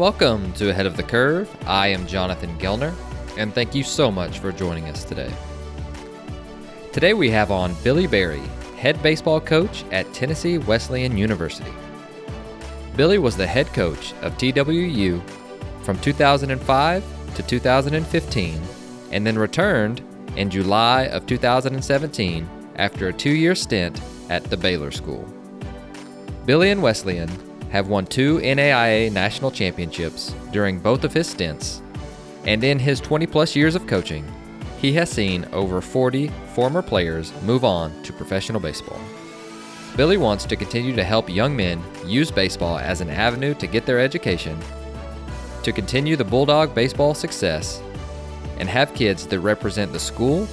welcome to Ahead of the Curve. I am Jonathan Gelner, and thank you so much for joining us today. Today we have on Billy Berry, head baseball coach at Tennessee Wesleyan University. Billy was the head coach of TWU from 2005 to 2015 and then returned in July of 2017 after a two year stint at the Baylor School. Billy and Wesleyan have won two NAIA national championships during both of his stints, and in his 20 plus years of coaching, he has seen over 40 former players move on to professional baseball. Billy wants to continue to help young men use baseball as an avenue to get their education, to continue the Bulldog baseball success, and have kids that represent the school,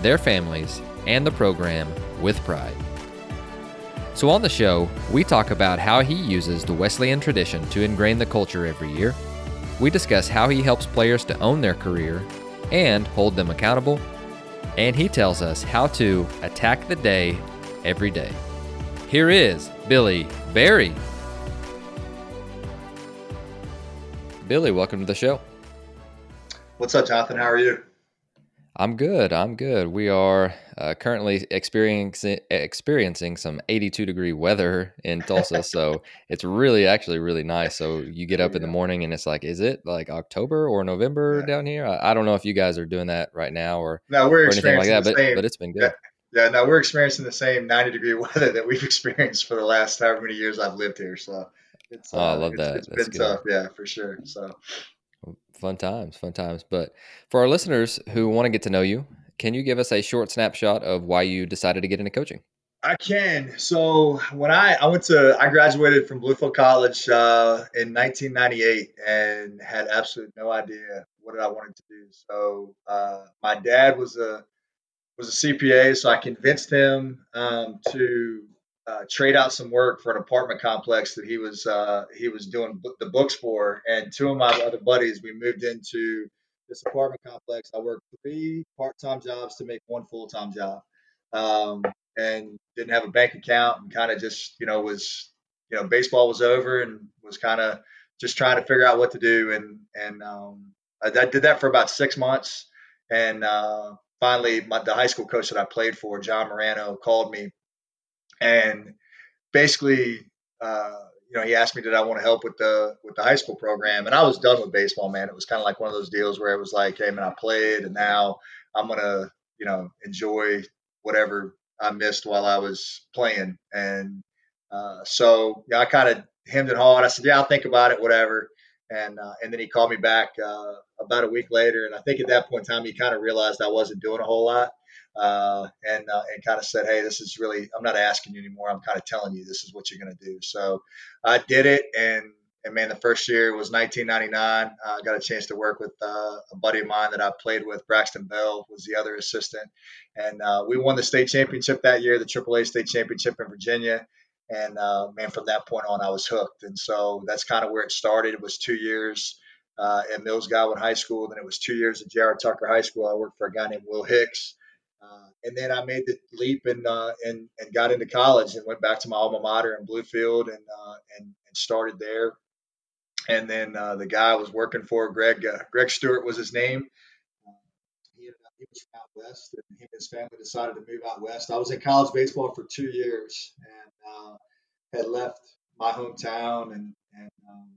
their families, and the program with pride. So, on the show, we talk about how he uses the Wesleyan tradition to ingrain the culture every year. We discuss how he helps players to own their career and hold them accountable. And he tells us how to attack the day every day. Here is Billy Berry. Billy, welcome to the show. What's up, Jonathan? How are you? I'm good. I'm good. We are uh, currently experiencing experiencing some 82 degree weather in Tulsa, so it's really actually really nice. So you get up in the morning and it's like, is it like October or November yeah. down here? I, I, don't know if you guys are doing that right now or no, we're or anything like that, but same, but it's been good. Yeah, yeah, no, we're experiencing the same 90 degree weather that we've experienced for the last however many years I've lived here. So it's, oh, uh, I love it's, that. It's That's been good. tough, yeah, for sure. So Fun times, fun times. But for our listeners who want to get to know you, can you give us a short snapshot of why you decided to get into coaching? I can. So when I I went to I graduated from Bluefield College uh, in 1998 and had absolutely no idea what I wanted to do. So uh, my dad was a was a CPA, so I convinced him um, to uh, trade out some work for an apartment complex that he was uh, he was doing the books for, and two of my other buddies. We moved into this apartment complex. I worked three part-time jobs to make one full-time job, um, and didn't have a bank account, and kind of just you know was you know baseball was over, and was kind of just trying to figure out what to do, and and um, I, I did that for about six months, and uh, finally my, the high school coach that I played for, John Morano, called me and basically, uh, you know, he asked me, did I want to help with the with the high school program? And I was done with baseball, man. It was kind of like one of those deals where it was like, hey, man, I played, and now I'm gonna, you know, enjoy whatever I missed while I was playing. And uh, so, yeah, I kind of hemmed and hawed. I said, yeah, I'll think about it, whatever. And uh, and then he called me back uh, about a week later, and I think at that point in time, he kind of realized I wasn't doing a whole lot uh, and uh, and kind of said, hey, this is really I'm not asking you anymore. I'm kind of telling you this is what you're going to do. So I did it, and and man, the first year was 1999. I got a chance to work with uh, a buddy of mine that I played with. Braxton Bell was the other assistant, and uh, we won the state championship that year, the AAA state championship in Virginia. And uh, man, from that point on, I was hooked. And so that's kind of where it started. It was two years uh, at Mills Godwin High School, then it was two years at J.R. Tucker High School. I worked for a guy named Will Hicks. Uh, and then I made the leap and, uh, and and got into college and went back to my alma mater in Bluefield and uh, and, and started there. And then uh, the guy I was working for, Greg uh, Greg Stewart was his name. Uh, he, he was from out west, and he and his family decided to move out west. I was in college baseball for two years and had left my hometown and and um,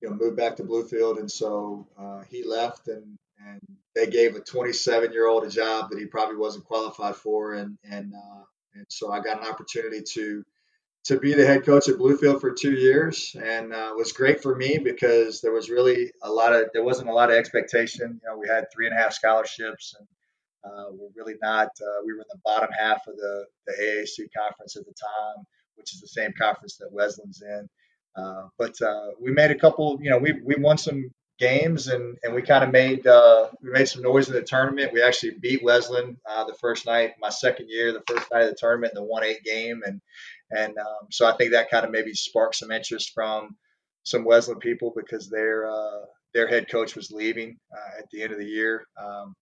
you know moved back to Bluefield. And so he left and and they gave a 27 year old a job that he probably wasn't qualified for, and and uh, and so I got an opportunity to to be the head coach at Bluefield for two years, and uh, was great for me because there was really a lot of there wasn't a lot of expectation. You know, we had three and a half scholarships, and uh, we're really not. Uh, we were in the bottom half of the the AAC conference at the time, which is the same conference that Wesleyan's in. Uh, but uh, we made a couple. You know, we we won some games, and and we kind of made uh, we made some noise in the tournament. We actually beat Wesleyan uh, the first night, my second year, the first night of the tournament, the one eight game, and and um, so I think that kind of maybe sparked some interest from some Wesleyan people because their uh, their head coach was leaving uh, at the end of the year. Um,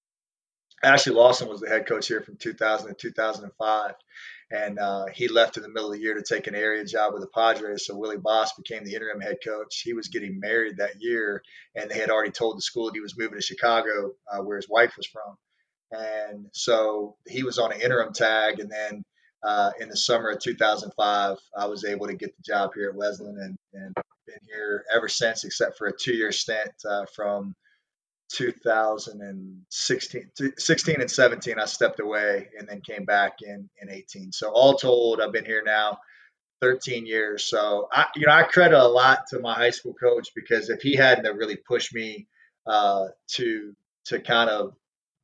Ashley Lawson was the head coach here from 2000 to 2005 and uh, he left in the middle of the year to take an area job with the Padres. So Willie Boss became the interim head coach. He was getting married that year, and they had already told the school that he was moving to Chicago, uh, where his wife was from. And so he was on an interim tag, and then uh, in the summer of 2005, I was able to get the job here at Wesleyan, and, and been here ever since, except for a two-year stint uh, from 2016 16 and 17 i stepped away and then came back in in 18 so all told i've been here now 13 years. So i you know i credit a lot to my high school coach because if he hadn't really pushed me uh, to to kind of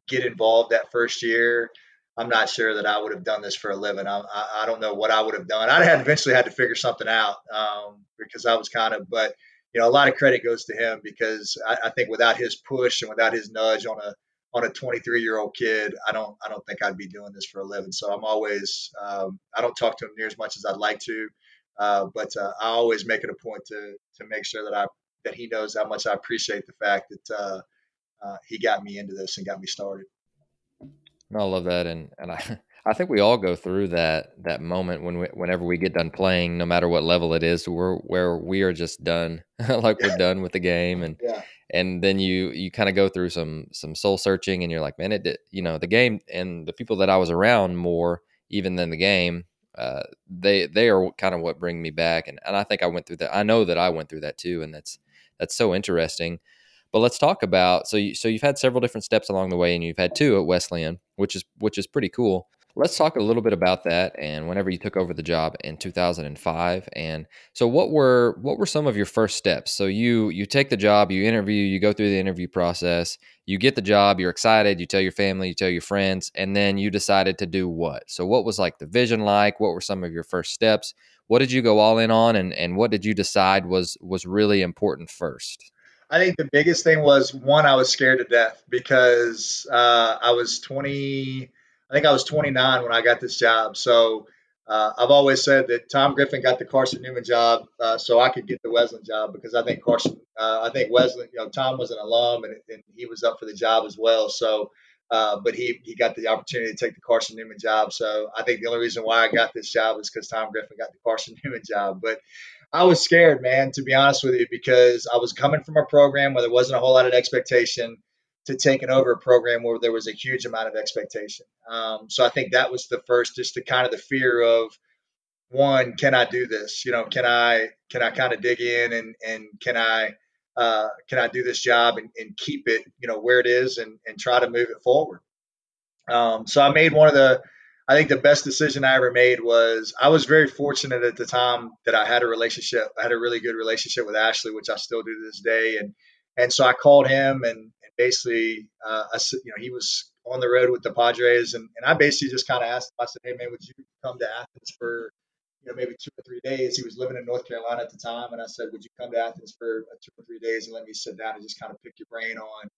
get involved that first year i'm not sure that i would have done this for a living. I, I, I don't know what i would have done. I had eventually had to figure something out um, because i was kind of but you know, a lot of credit goes to him because I, I think without his push and without his nudge on a on a 23 year old kid, I don't I don't think I'd be doing this for a living. So I'm always um, I don't talk to him near as much as I'd like to, uh, but uh, I always make it a point to to make sure that I that he knows how much I appreciate the fact that uh, uh he got me into this and got me started. I love that, and and I I think we all go through that that moment when we, whenever we get done playing, no matter what level it is, where where we are just done, like we're done with the game, and yeah. and then you you kind of go through some some soul searching, and you're like, man, it did, you know the game and the people that I was around more even than the game, uh, they they are kind of what bring me back, and and I think I went through that. I know that I went through that too, and that's that's so interesting. But let's talk about so you, so you've had several different steps along the way, and you've had two at Wesleyan, which is which is pretty cool. Let's talk a little bit about that and whenever you took over the job in 2005 and so what were what were some of your first steps? So you you take the job, you interview, you go through the interview process, you get the job, you're excited, you tell your family, you tell your friends and then you decided to do what? So what was like the vision like? What were some of your first steps? What did you go all in on and and what did you decide was was really important first? I think the biggest thing was one, I was scared to death because uh, I was 20, I think I was 29 when I got this job. So uh, I've always said that Tom Griffin got the Carson Newman job uh, so I could get the Wesleyan job because I think Carson, uh, I think Wesleyan, you know, Tom was an alum and, and, he was up for the job as well. So, uh, but he he got the opportunity to take the Carson Newman job. So I think the only reason why I got this job is because Tom Griffin got the Carson Newman job. But I was scared, man, to be honest with you, because I was coming from a program where there wasn't a whole lot of expectation to taking over a program where there was a huge amount of expectation. Um, so I think that was the first, just the kind of the fear of one, can I do this? You know, can I can I kind of dig in and and can I uh, can I do this job and, and keep it you know where it is and and try to move it forward. Um, so I made one of the I think the best decision I ever made was I was very fortunate at the time that I had a relationship. I had a really good relationship with Ashley, which I still do to this day. And and so I called him and basically, uh, I, you know, he was on the road with the Padres, and, and I basically just kind of asked him. I said, "Hey, man, would you come to Athens for, you know, maybe two or three days?" He was living in North Carolina at the time, and I said, "Would you come to Athens for uh, two or three days and let me sit down and just kind of pick your brain on,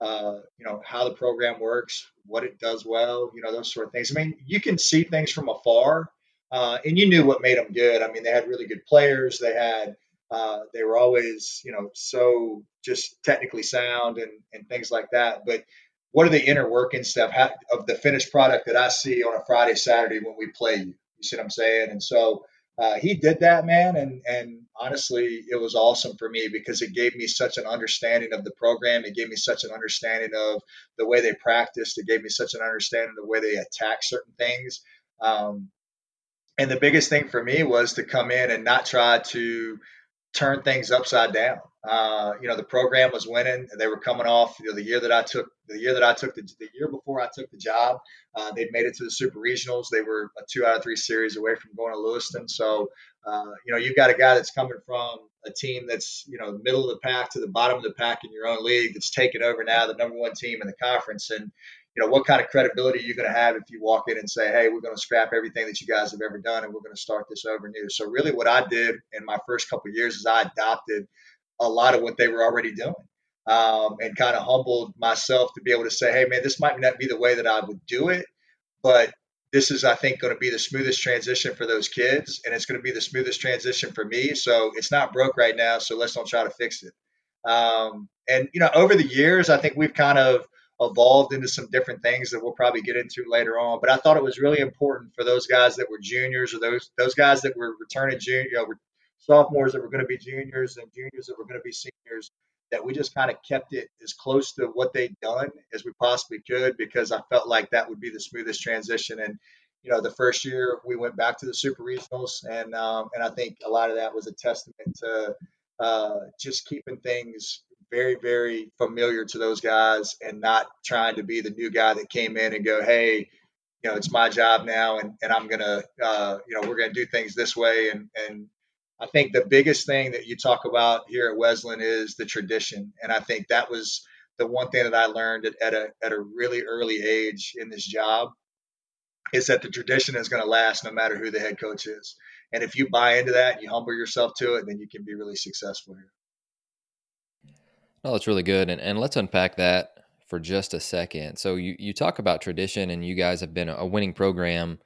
uh, you know, how the program works, what it does well, you know, those sort of things. I mean, you can see things from afar, uh, and you knew what made them good. I mean, they had really good players. They had uh, they were always, you know, so just technically sound and, and things like that. But what are the inner working stuff of the finished product that I see on a Friday, Saturday when we play you? You see what I'm saying? And so uh, he did that, man. And, and honestly, it was awesome for me because it gave me such an understanding of the program. It gave me such an understanding of the way they practiced. It gave me such an understanding of the way they attack certain things. Um, and the biggest thing for me was to come in and not try to turn things upside down. Uh, you know, the program was winning. They were coming off you know, the year that I took the year that I took the, the year before I took the job. Uh, they'd made it to the Super Regionals. They were a two out of three series away from going to Lewiston. So, uh, you know, you've got a guy that's coming from a team that's you know middle of the pack to the bottom of the pack in your own league that's taken over now the number one team in the conference and you know, what kind of credibility are you going to have if you walk in and say, hey, we're going to scrap everything that you guys have ever done and we're going to start this over new. So really what I did in my first couple years is I adopted a lot of what they were already doing um, and kind of humbled myself to be able to say, hey, man, this might not be the way that I would do it, but this is, I think, going to be the smoothest transition for those kids, and it's going to be the smoothest transition for me. So it's not broke right now, so let's don't try to fix it. Um, and you know, over the years, I think we've kind of evolved into some different things that we'll probably get into later on. But I thought it was really important for those guys that were juniors or those those guys that were returning junior, you know, sophomores that were going to be juniors and juniors that were going to be seniors that we just kind of kept it as close to what they'd done as we possibly could because I felt like that would be the smoothest transition. And you know, the first year we went back to the super regionals, and um, and I think a lot of that was a testament to uh, just keeping things very, very familiar to those guys and not trying to be the new guy that came in and go, hey, you know, it's my job now, and, and I'm gonna, uh, you know, we're gonna do things this way. And and I think the biggest thing that you talk about here at Wesleyan is the tradition, and I think that was the one thing that I learned at, at a at a really early age in this job is that the tradition is going to last no matter who the head coach is. And if you buy into that, and you humble yourself to it, then you can be really successful here. Oh, that's really good. And, and let's unpack that for just a second. So you, you talk about tradition and you guys have been a winning program,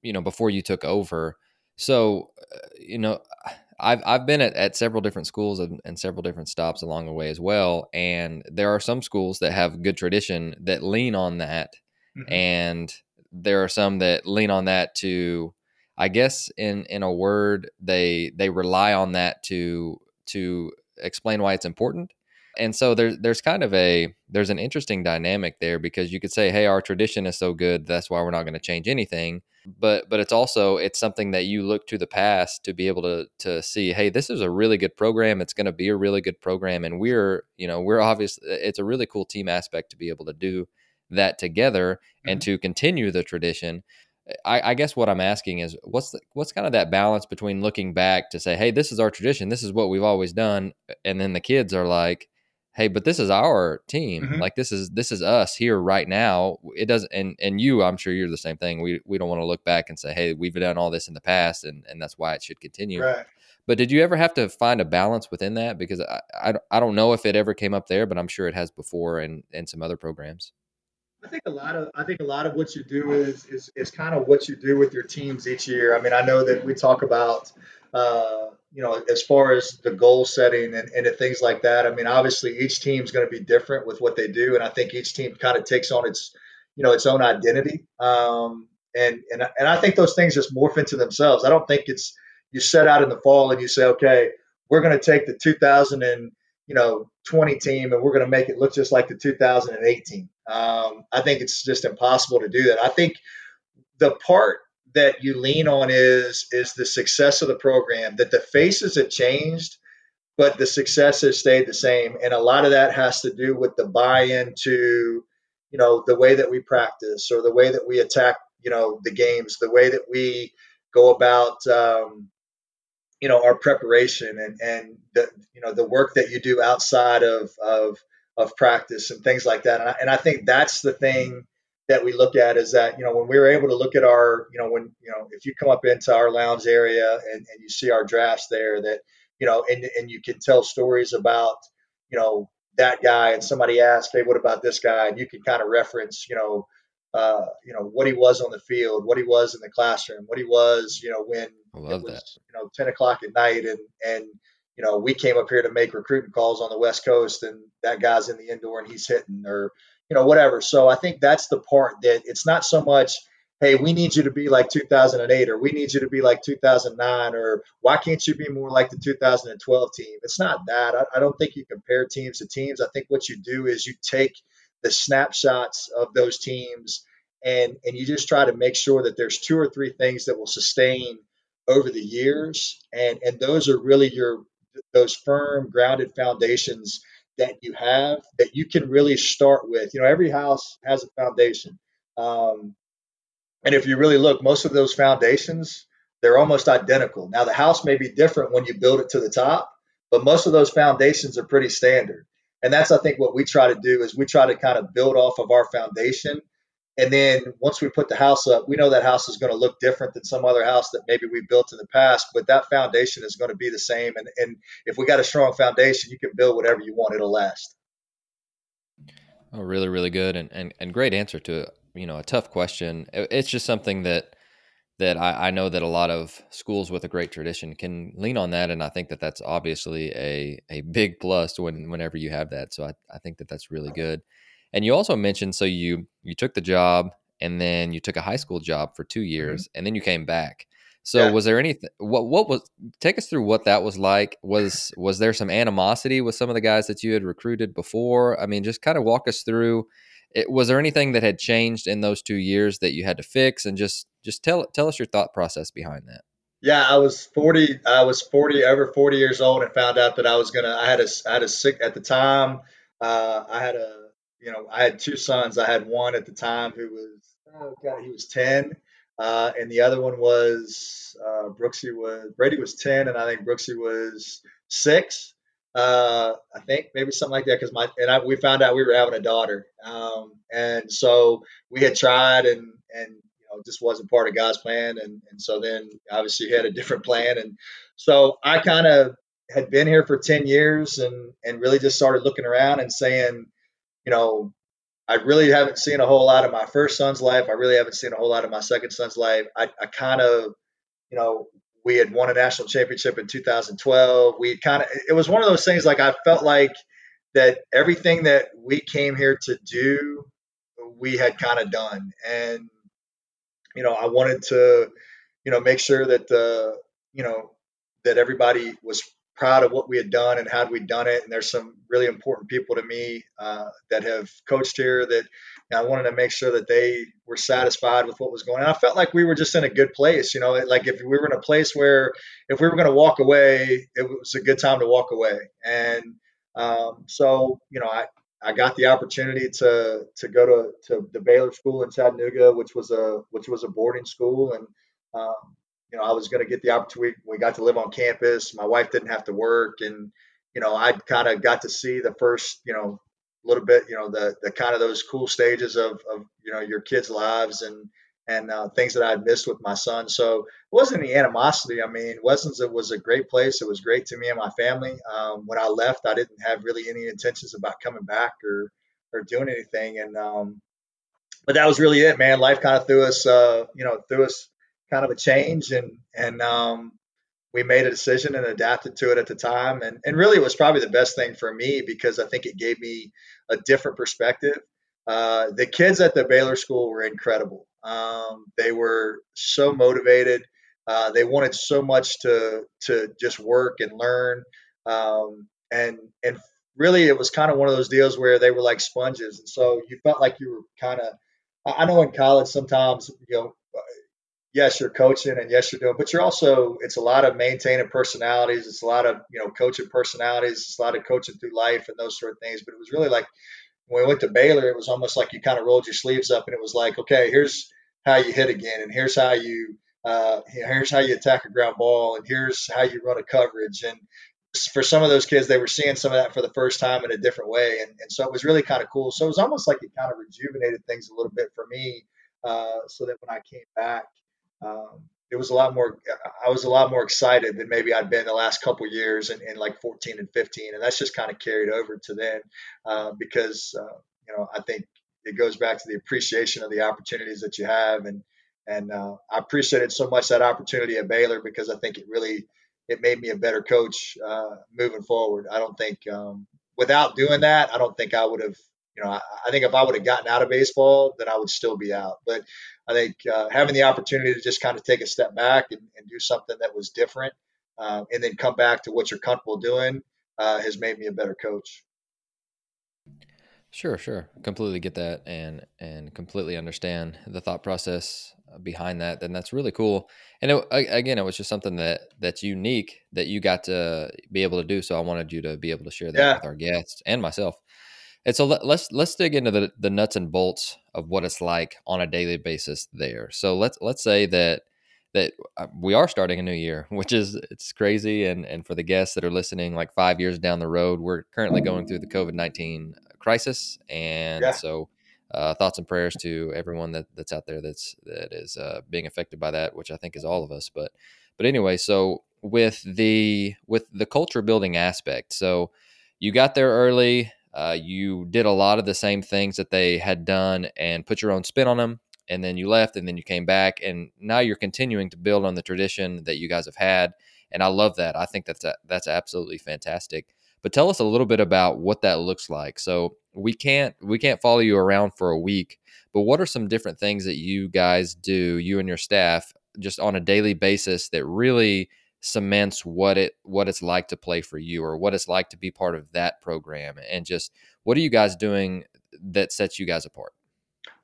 you know, before you took over. So, uh, you know, I've, I've been at, at several different schools and, and, several different stops along the way as well. And there are some schools that have good tradition that lean on that. Mm-hmm. And there are some that lean on that to, I guess in, in a word, they, they rely on that to, to explain why it's important and so there's there's kind of a there's an interesting dynamic there because you could say hey our tradition is so good that's why we're not going to change anything but but it's also it's something that you look to the past to be able to to see hey this is a really good program it's going to be a really good program and we're you know we're obvious it's a really cool team aspect to be able to do that together mm-hmm. and to continue the tradition I, I, guess what I'm asking is what's the, what's kind of that balance between looking back to say, hey, this is our tradition, this is what we've always done, and then the kids are like, hey but this is our team mm-hmm. like this is this is us here right now it doesn't and and you i'm sure you're the same thing we we don't want to look back and say hey we've done all this in the past and and that's why it should continue right. but did you ever have to find a balance within that because I, I i don't know if it ever came up there but i'm sure it has before and and some other programs I think a lot of I think a lot of what you do is is is kind of what you do with your teams each year. I mean, I know that we talk about uh, you know, as far as the goal setting and, and things like that, I mean, obviously each team is going to be different with what they do, and I think each team kind of takes on its, you know, its own identity. Um, and and and I think those things just morph into themselves. I don't think it's you set out in the fall and you say, okay, we're going to take the 2000 and you know 20 team and we're going to make it look just like the 2018. Um, I think it's just impossible to do that. I think the part that you lean on is is the success of the program. That the faces have changed, but the success has stayed the same, and a lot of that has to do with the buy-in to, you know, the way that we practice or the way that we attack, you know, the games, the way that we go about, um, you know, our preparation and and the you know the work that you do outside of of of practice and things like that. And I, and I think that's the thing that we look at is that you know when we were able to look at our you know when you know if you come up into our lounge area and, and you see our drafts there that you know and, and you can tell stories about you know that guy and somebody asked hey what about this guy and you can kind of reference you know uh, you know what he was on the field what he was in the classroom what he was you know when it was that. you know 10 o'clock at night and and you know we came up here to make recruiting calls on the west coast and that guy's in the indoor and he's hitting or you know, whatever. So I think that's the part that it's not so much, hey, we need you to be like 2008 or we need you to be like 2009 or why can't you be more like the 2012 team? It's not that. I, I don't think you compare teams to teams. I think what you do is you take the snapshots of those teams and and you just try to make sure that there's two or three things that will sustain over the years and and those are really your those firm grounded foundations that you have that you can really start with. You know, every house has a foundation. Um, and if you really look, most of those foundations, they're almost identical. Now, the house may be different when you build it to the top, but most of those foundations are pretty standard. And that's, I think, what we try to do is we try to kind of build off of our foundation and then once we put the house up, we know that house is going to look different than some other house that maybe we built in the past, but that foundation is going to be the same. And, and if we got a strong foundation, you can build whatever you want, it'll last. Oh, really, really good. And, and, and great answer to, you know, a tough question. It's just something that, that I, I know that a lot of schools with a great tradition can lean on that. And I think that that's obviously a, a big plus when, whenever you have that. So I, I think that that's really good. And you also mentioned so you you took the job and then you took a high school job for two mm-hmm. years mm-hmm. and then you came back. So yeah. was there anything what what was take us through what that was like? Was was there some animosity with some of the guys that you had recruited before? I mean, just kind of walk us through it, was there anything that had changed in those 2 years that you had to fix and just just tell tell us your thought process behind that. Yeah, I was 40 I was 40 over 40 years old and found out that I was going to I had a I had a sick at the time uh, I had a you know I had two sons. I had one at the time who was oh god he was 10 uh, and the other one was uh, Brooksy was Brady was ten, and I think Brooksy was six. Uh, I think maybe something like that because my and I, we found out we were having a daughter, um, and so we had tried and and you know just wasn't part of God's plan, and and so then obviously he had a different plan, and so I kind of had been here for ten years and and really just started looking around and saying, you know, I really haven't seen a whole lot of my first son's life. I really haven't seen a whole lot of my second son's life. I, I kind of, you know, we had won a national championship in 2012. We kind of, it was one of those things like I felt like that everything that we came here to do, we had kind of done. And, you know, I wanted to, you know, make sure that, the, you know, that everybody was proud of what we had done and how we'd done it. And there's some really important people to me uh, that have coached here that I wanted to make sure that they were satisfied with what was going on. I felt like we were just in a good place, you know, like if we were in a place where if we were going to walk away, it was a good time to walk away. And um, so, you know, I, I got the opportunity to to go to, to the Baylor School in Chattanooga, which was a which was a boarding school, and um, you know, I was going to get the opportunity. We got to live on campus. My wife didn't have to work, and you know, I kind of got to see the first, you know, little bit, you know, the the kind of those cool stages of of you know your kids' lives and and uh, things that I had missed with my son. So it wasn't any animosity. I mean, Wesleyan's it was a great place. It was great to me and my family. Um, when I left, I didn't have really any intentions about coming back or or doing anything. And um, but that was really it, man. Life kind of threw us, uh, you know, threw us kind of a change and and um, we made a decision and adapted to it at the time and and really it was probably the best thing for me because I think it gave me a different perspective. Uh, the kids at the Baylor School were incredible. Um, they were so motivated. Uh, they wanted so much to to just work and learn. Um, and and really, it was kind of one of those deals where they were like sponges, and so you felt like you were kind of. I know in college sometimes you know yes, you're coaching and yes, you're doing, but you're also, it's a lot of maintaining personalities. It's a lot of, you know, coaching personalities. It's a lot of coaching through life and those sort of things. But it was really like when we went to Baylor, it was almost like you kind of rolled your sleeves up and it was like, okay, here's how you hit again. And here's how you, uh, here's how you attack a ground ball. And here's how you run a coverage. And for some of those kids, they were seeing some of that for the first time in a different way. And, and so it was really kind of cool. So it was almost like it kind of rejuvenated things a little bit for me. Uh, so that when I came back, um, it was a lot more i was a lot more excited than maybe i'd been the last couple years in, in like 14 and 15 and that's just kind of carried over to then uh, because uh, you know i think it goes back to the appreciation of the opportunities that you have and and uh, i appreciated so much that opportunity at baylor because i think it really it made me a better coach uh, moving forward. I don't think um, without doing that i don't think i would have you know, I, I think if I would have gotten out of baseball, then I would still be out. But I think uh, having the opportunity to just kind of take a step back and, and do something that was different, uh, and then come back to what you're comfortable doing, uh, has made me a better coach. Sure, sure, completely get that, and and completely understand the thought process behind that. Then that's really cool. And it, again, it was just something that that's unique that you got to be able to do. So I wanted you to be able to share that yeah. with our guests and myself. And so let, let's let's dig into the the nuts and bolts of what it's like on a daily basis there. So let's let's say that that uh, we are starting a new year, which is it's crazy. And and for the guests that are listening, like five years down the road, we're currently going through the COVID nineteen crisis, and yeah. so uh, thoughts and prayers to everyone that that's out there that's that is uh, being affected by that, which I think is all of us. But but anyway, so with the with the culture building aspect, so you got there early. Uh, you did a lot of the same things that they had done and put your own spin on them. And then you left and then you came back. And now you're continuing to build on the tradition that you guys have had. And I love that. I think that's, a, that's absolutely fantastic. But tell us a little bit about what that looks like. So we can't we can't follow you around for a week, but what are some different things that you guys do, you and your staff, just on a daily basis that really cements what it what it's like to play for you or what it's like to be part of that program and just what are you guys doing that sets you guys apart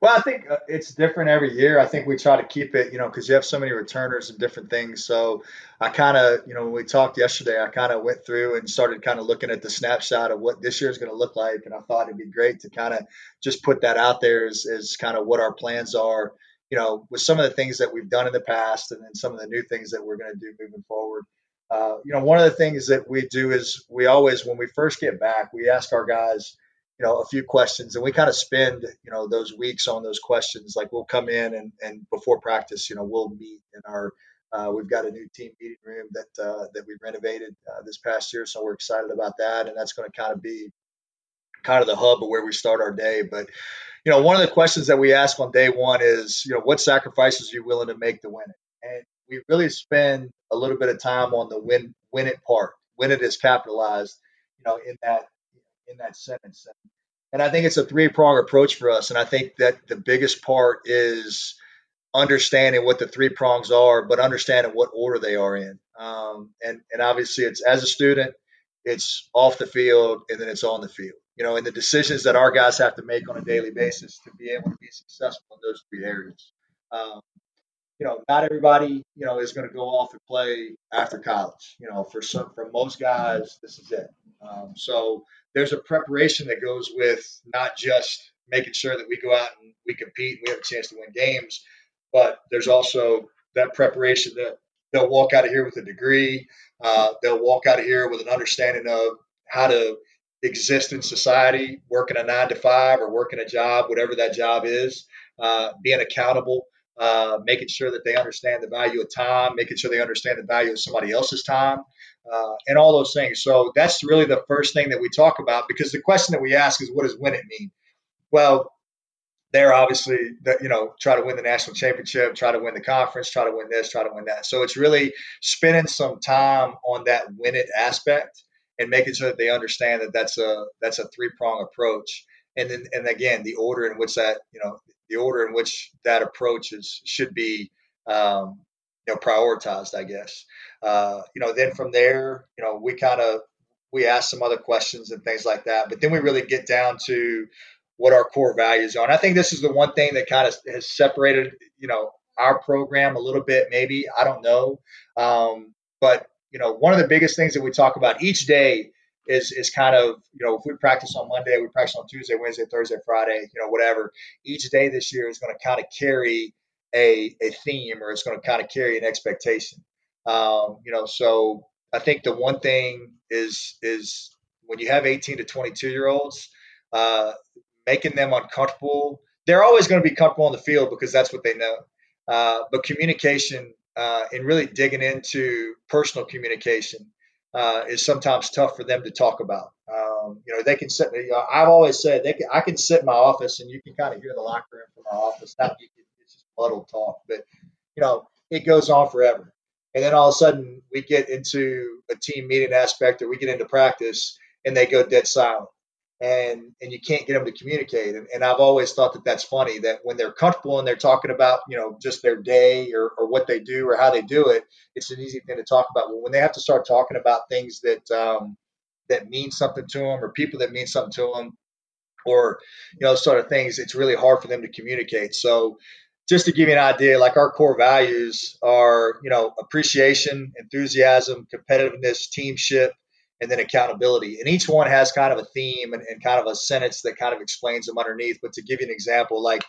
well, I think uh, it's different every year. I think we try to keep it, you know, because you have so many returners and different things. So I kind of, you know, when we talked yesterday, I kind of went through and started kind of looking at the snapshot of what this year is going to look like. And I thought it'd be great to kind of just put that out there as, as kind of what our plans are, you know, with some of the things that we've done in the past and then some of the new things that we're going to do moving forward. Uh, you know, one of the things that we do is we always, when we first get back, we ask our guys, you know a few questions and we kind of spend you know those weeks on those questions like we'll come in and, and before practice you know we'll meet in our uh, we've got a new team meeting room that uh, that we renovated uh, this past year so we're excited about that and that's going to kind of be kind of the hub of where we start our day but you know one of the questions that we ask on day one is you know what sacrifices are you willing to make to win it and we really spend a little bit of time on the win win it part when it is capitalized you know in that in that sentence. And, I think it's a three prong approach for us. And I think that the biggest part is understanding what the three prongs are, but understanding what order they are in. Um, and, and obviously, it's as a student, it's off the field and then it's on the field. You know, and the decisions that our guys have to make on a daily basis to be able to be successful in those three areas. Um, you know, not everybody, you know, is going to go off and play after college. You know, for some, for most guys, this is it. Um, so there's a preparation that goes with not just making sure that we go out and we compete and we have a chance to win games, but there's also that preparation that they'll walk out of here with a degree. Uh, they'll walk out of here with an understanding of how to exist in society, working a nine to five or working a job, whatever that job is, uh, being accountable, uh, making sure that they understand the value of time, making sure they understand the value of somebody else's time, uh, and all those things. So that's really the first thing that we talk about because the question that we ask is, what does win it mean? Well, they're obviously, you know, try to win the national championship, try to win the conference, try to win this, try to win that. So it's really spending some time on that win it aspect and making sure that they understand that that's a that's a three prong approach. And then and again, the order in which that you know the order in which that approach is should be um, you know prioritized, I guess. Uh, you know, then from there, you know, we kind of we ask some other questions and things like that, but then we really get down to what our core values are. And I think this is the one thing that kind of has separated, you know, our program a little bit. Maybe I don't know, um, but you know, one of the biggest things that we talk about each day is is kind of you know if we practice on Monday, we practice on Tuesday, Wednesday, Thursday, Friday, you know, whatever. Each day this year is going to kind of carry a a theme, or it's going to kind of carry an expectation. Um, you know, so I think the one thing is is when you have 18 to 22 year olds, uh, making them uncomfortable. They're always going to be comfortable on the field because that's what they know. Uh, but communication uh, and really digging into personal communication uh, is sometimes tough for them to talk about. Um, you know, they can sit. You I've always said they can, I can sit in my office and you can kind of hear the locker room from our office. Not it's just muddled talk, but you know, it goes on forever. And then all of a sudden, we get into a team meeting aspect, or we get into practice, and they go dead silent, and and you can't get them to communicate. And, and I've always thought that that's funny that when they're comfortable and they're talking about you know just their day or, or what they do or how they do it, it's an easy thing to talk about. But when they have to start talking about things that um, that mean something to them or people that mean something to them, or you know sort of things, it's really hard for them to communicate. So just to give you an idea, like our core values are, you know, appreciation, enthusiasm, competitiveness, teamship, and then accountability. And each one has kind of a theme and, and, kind of a sentence that kind of explains them underneath. But to give you an example, like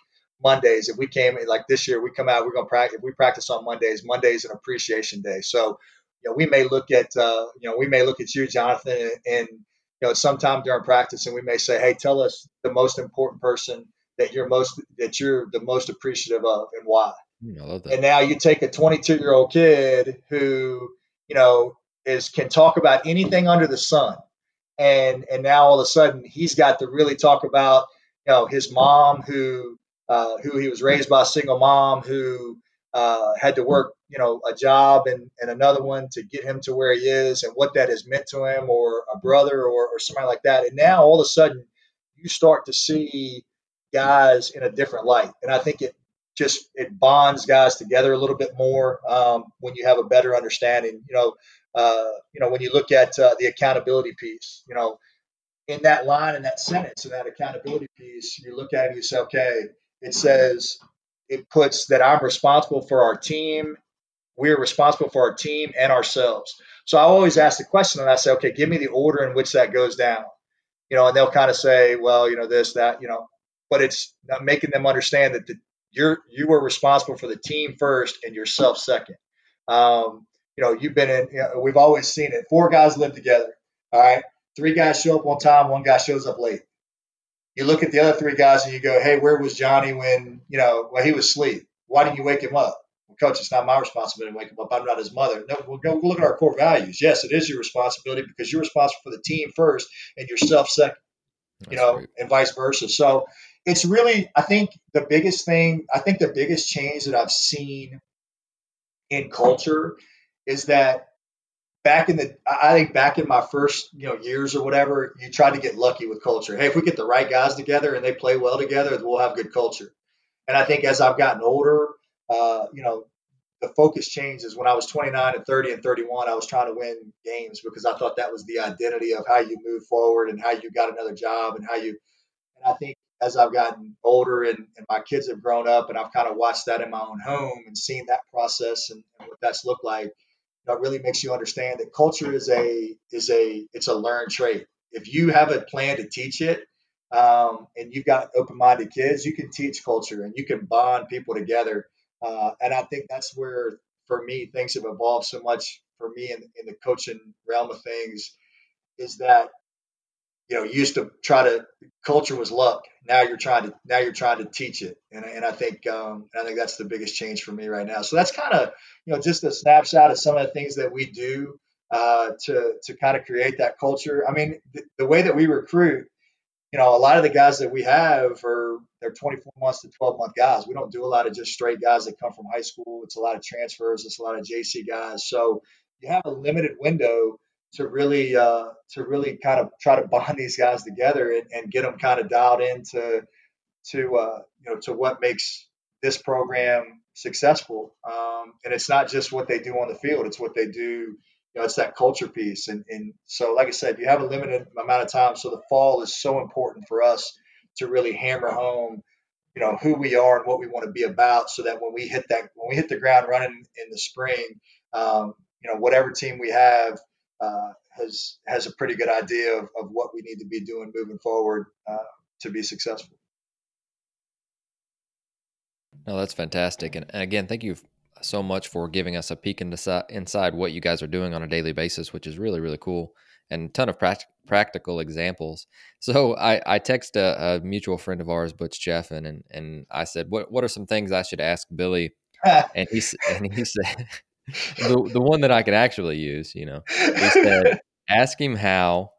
Mondays, if we came like this year, we come out, we're going to practice. If we practice on Mondays, Monday's is an appreciation day. So, you know, we may look at, uh, you know, we may look at you, Jonathan, and, and you know, sometime during practice, and we may say, hey, tell us the most important person that you're most that you're the most appreciative of and why. Mm, I love that. And now you take a 22 year old kid who you know is can talk about anything under the sun, and and now all of a sudden he's got to really talk about you know his mom who uh, who he was raised by a single mom who uh, had to work, you know, a job and, and another one to get him to where he is and what that has meant to him or a brother or, or somebody like that. And now all of a sudden you start to see guys in a different light. And I think it just, it bonds guys together a little bit more um, when you have a better understanding, you know, uh, you know, when you look at uh, the accountability piece, you know, in that line in that sentence in that accountability piece, you look at it and you say, okay, it says it puts that I'm responsible for our team. We're responsible for our team and ourselves. So I always ask the question and I say, okay, give me the order in which that goes down. You know, and they'll kind of say, well, you know, this, that, you know, but it's making them understand that the, you're you are responsible for the team first and yourself second. Um, you know, you've been in. You know, we've always seen it. Four guys live together. All right, three guys show up on time, one guy shows up late you look at the other three guys and you go, hey, where was Johnny when, you know, when he was asleep? Why didn't you wake him up? Well, coach, it's not my responsibility to wake him up. I'm not his mother. No, we'll go look at our core values. Yes, it is your responsibility because you're responsible for the team first and yourself second, you know, great. and vice versa. So it's really, I think the biggest thing, I think the biggest change that I've seen in culture is that back in the I think back in my first you know years or whatever, you tried to get lucky with culture. Hey, if we get the right guys together and they play well together, we'll have good culture. And I think as I've gotten older, uh, you know, the focus changes. When I was 29 and 30 and 31, I was trying to win games because I thought that was the identity of how you move forward and how you got another job and how you. And I think as I've gotten older and, and my kids have grown up and I've kind of watched that in my own home and seen that process and, and what that's looked like that really makes you understand that culture is a is a it's a learned trait. If you have a plan to teach it, um, and you've got open-minded kids, you can teach culture and you can bond people together. Uh, and I think that's where, for me, things have evolved so much for me in, in the coaching realm of things, is that you know, used to try to culture was luck. Now you're trying to now you're trying to teach it, and, and I think um, I think that's the biggest change for me right now. So that's kind of you know just a snapshot of some of the things that we do uh, to to kind of create that culture. I mean, the, the way that we recruit, you know, a lot of the guys that we have are they're 24 months to 12 month guys. We don't do a lot of just straight guys that come from high school. It's a lot of transfers. It's a lot of JC guys. So you have a limited window to really uh, to really kind of try to bond these guys together and, and get them kind of dialed into to uh, you know to what makes this program successful. Um, and it's not just what they do on the field; it's what they do. You know, it's that culture piece. And, and so, like I said, you have a limited amount of time. So the fall is so important for us to really hammer home, you know, who we are and what we want to be about, so that when we hit that when we hit the ground running in the spring, um, you know, whatever team we have, uh, has has a pretty good idea of, of what we need to be doing moving forward uh, to be successful. No, that's fantastic, and, again, thank you so much for giving us a peek into, inside what you guys are doing on a daily basis, which is really really cool and a ton of practical examples. So I, I text a, a, mutual friend of ours, Butch Chaffin, and and I said, what what are some things I should ask Billy? and he and he said the the one that I could actually use, you know, ask him how,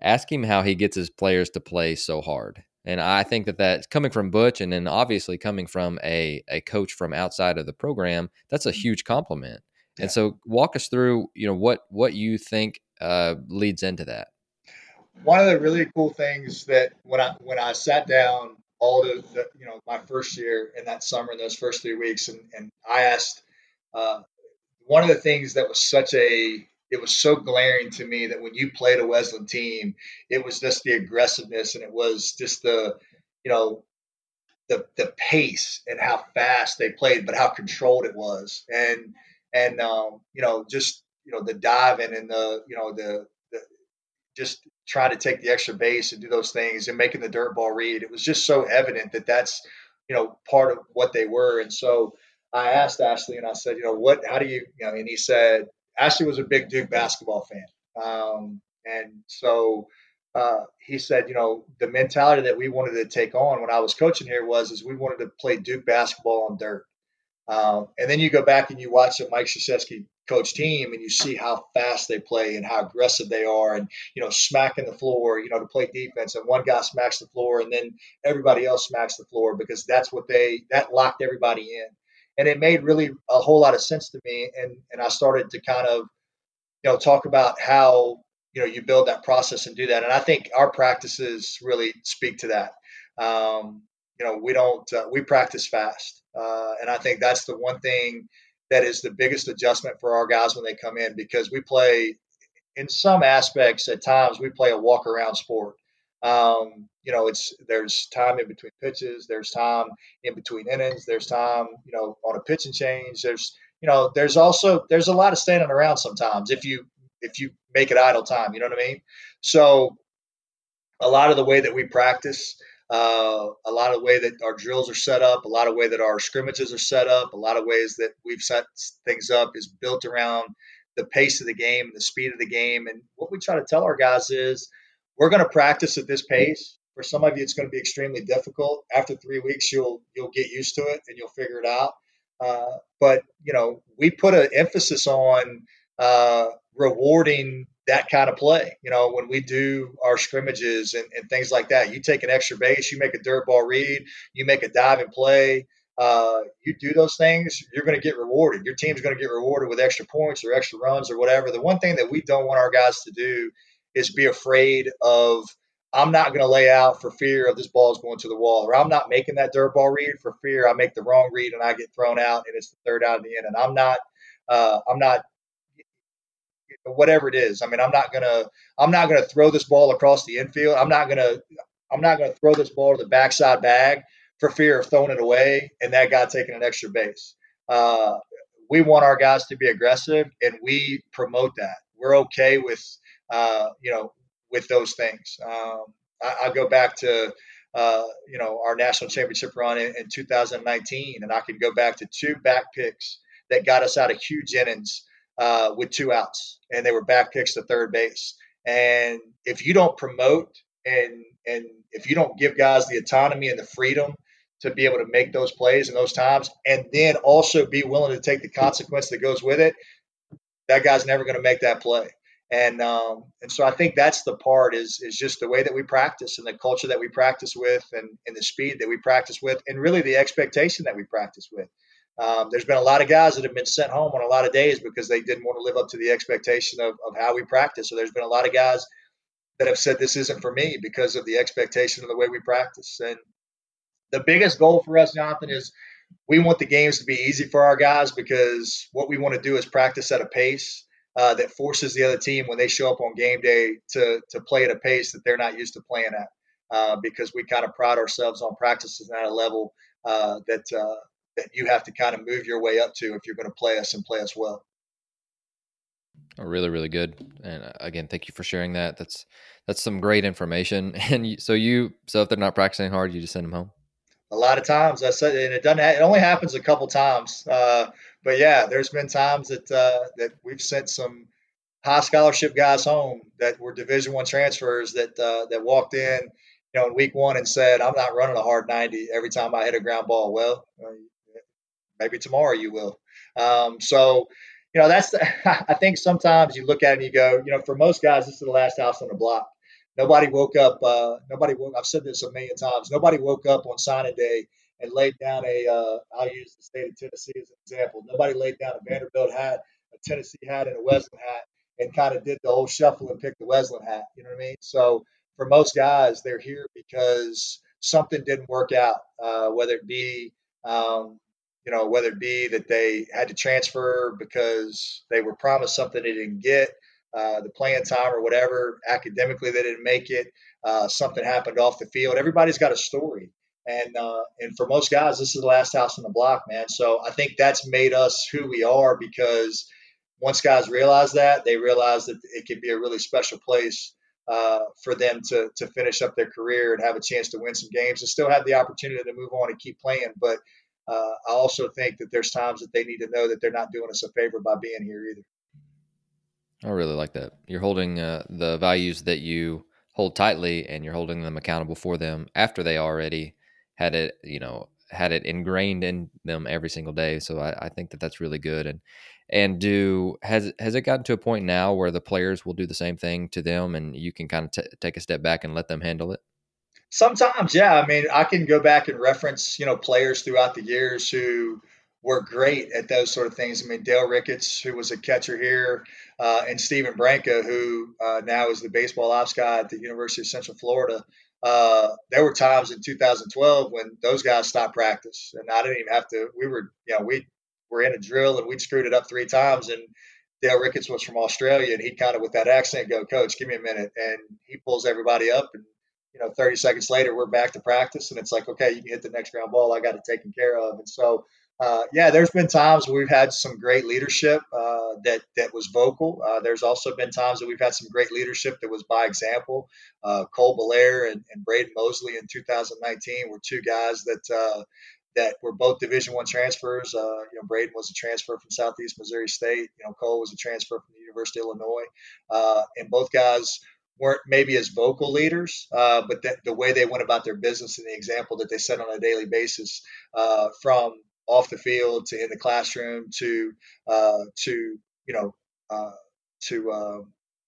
ask him how he gets his players to play so hard. And I think that that's coming from Butch, and then obviously coming from a a coach from outside of the program. That's a mm-hmm. huge compliment. Yeah. And so, walk us through, you know, what what you think uh, leads into that. One of the really cool things that when I when I sat down all the, the you know my first year in that summer in those first three weeks, and and I asked uh, one of the things that was such a it was so glaring to me that when you played a Wesleyan team, it was just the aggressiveness and it was just the, you know, the the pace and how fast they played, but how controlled it was, and and um, you know just you know the diving and the you know the, the just trying to take the extra base and do those things and making the dirt ball read. It was just so evident that that's you know part of what they were, and so I asked Ashley and I said, you know, what, how do you, you know, and he said, Ashley was a big Duke basketball fan. Um, and so uh, he said, you know, the mentality that we wanted to take on when I was coaching here was, is we wanted to play Duke basketball on dirt. Um, and then you go back and you watch the Mike Krzyzewski coach team and you see how fast they play and how aggressive they are and, you know, smacking the floor, you know, to play defense. And one guy smacks the floor and then everybody else smacks the floor because that's what they, that locked everybody in. And it made really a whole lot of sense to me. And and I started to kind of you know talk about how you know you build that process and do that. And I think our practices really speak to that. Um, you know, we don't uh, we practice fast, uh, and I think that's the one thing that is the biggest adjustment for our guys when they come in because we play in some aspects at times we play a walk around sport. Um, you know, it's there's time in between pitches, there's time in between innings, there's time, you know, on a pitching change. There's, you know, there's also there's a lot of standing around sometimes if you if you make it idle time. You know what I mean? So a lot of the way that we practice, uh, a lot of the way that our drills are set up, a lot of way that our scrimmages are set up, a lot of ways that we've set things up is built around the pace of the game, the speed of the game. And what we try to tell our guys is we're going to practice at this pace. For some of you, it's going to be extremely difficult. After three weeks, you'll you'll get used to it and you'll figure it out. Uh, but you know, we put an emphasis on uh, rewarding that kind of play. You know, when we do our scrimmages and, and, things like that, you take an extra base, you make a dirt ball read, you make a dive and play, uh, you do those things, you're going to get rewarded. Your team's going to get rewarded with extra points or extra runs or whatever. The one thing that we don't want our guys to do is be afraid of I'm not going to lay out for fear of this ball is going to the wall, or I'm not making that dirt ball read for fear I make the wrong read and I get thrown out and it's the third out of the end. And I'm not, uh, I'm not, whatever it is. I mean, I'm not gonna, I'm not gonna throw this ball across the infield. I'm not gonna, I'm not gonna throw this ball to the backside bag for fear of throwing it away and that guy taking an extra base. Uh, we want our guys to be aggressive, and we promote that. We're okay with, uh, you know, with those things. Um, I, I, go back to, uh, you know, our national championship run in, in 2019, and I can go back to two back picks that got us out of huge innings uh, with two outs, and they were back picks to third base. And if you don't promote and and if you don't give guys the autonomy and the freedom to be able to make those plays in those times, and then also be willing to take the consequence that goes with it, that guy's never going to make that play. And um, and so I think that's the part is is just the way that we practice and the culture that we practice with, and, and the speed that we practice with, and really the expectation that we practice with. Um, there's been a lot of guys that have been sent home on a lot of days because they didn't want to live up to the expectation of, of how we practice. So there's been a lot of guys that have said this isn't for me because of the expectation of the way we practice. And the biggest goal for us, Jonathan, is we want the games to be easy for our guys because what we want to do is practice at a pace uh, that forces the other team when they show up on game day to to play at a pace that they're not used to playing at. Uh, because we kind of pride ourselves on practices at a level uh, that uh, that you have to kind of move your way up to if you're going to play us and play us well. Oh, really, really good. And uh, again, thank you for sharing that. That's that's some great information. And you, so you, so if they're not practicing hard, you just send them home. A lot of times, I said, and it doesn't. It only happens a couple times. Uh, but yeah, there's been times that uh, that we've sent some high scholarship guys home that were Division One transfers that uh, that walked in, you know, in week one and said, "I'm not running a hard 90 every time I hit a ground ball." Well, uh, maybe tomorrow you will. Um, so, you know, that's, the, I think sometimes you look at it and you go, you know, for most guys, this is the last house on the block. Nobody woke up, uh, nobody woke, I've said this a million times, nobody woke up on signing day and laid down a. will uh, use the state of Tennessee as an example. Nobody laid down a Vanderbilt hat, a Tennessee hat, and a Wesleyan hat and kind of did the whole shuffle and picked the Wesleyan hat. You know what I mean? So for most guys, they're here because something didn't work out, uh, whether it be um, you know, whether it be that they had to transfer because they were promised something they didn't get, uh, the playing time or whatever, academically they didn't make it, uh, something happened off the field. Everybody's got a story. And uh, and for most guys, this is the last house on the block, man. So I think that's made us who we are because once guys realize that, they realize that it can be a really special place uh, for them to to finish up their career and have a chance to win some games and still have the opportunity to move on and keep playing. But uh, I also think that there's times that they need to know that they're not doing us a favor by being here either. I really like that. You're holding uh, the values that you hold tightly, and you're holding them accountable for them after they already had it, you know, had it ingrained in them every single day. So I, I think that that's really good. And and do has has it gotten to a point now where the players will do the same thing to them, and you can kind of t- take a step back and let them handle it? Sometimes, yeah. I mean, I can go back and reference, you know, players throughout the years who were great at those sort of things. I mean, Dale Ricketts, who was a catcher here, uh, and Stephen Branca, who uh, now is the baseball ops guy at the University of Central Florida. Uh, there were times in 2012 when those guys stopped practice, and I didn't even have to. We were, you know, we were in a drill and we'd screwed it up three times, and Dale Ricketts was from Australia, and he kind of with that accent go, "Coach, give me a minute," and he pulls everybody up, and you know, 30 seconds later, we're back to practice, and it's like, okay, you can hit the next ground ball. I got it taken care of, and so uh, yeah, there's been times we've had some great leadership uh, that that was vocal. Uh, there's also been times that we've had some great leadership that was by example. Uh, Cole Belair and, and Braden Mosley in 2019 were two guys that uh, that were both Division One transfers. Uh, you know, Braden was a transfer from Southeast Missouri State. You know, Cole was a transfer from the University of Illinois, and both guys weren't maybe as vocal leaders, uh, but the, the, way they went about their business and the example that they set on a daily basis uh, from off the field to in the classroom to uh, to you know uh, to uh,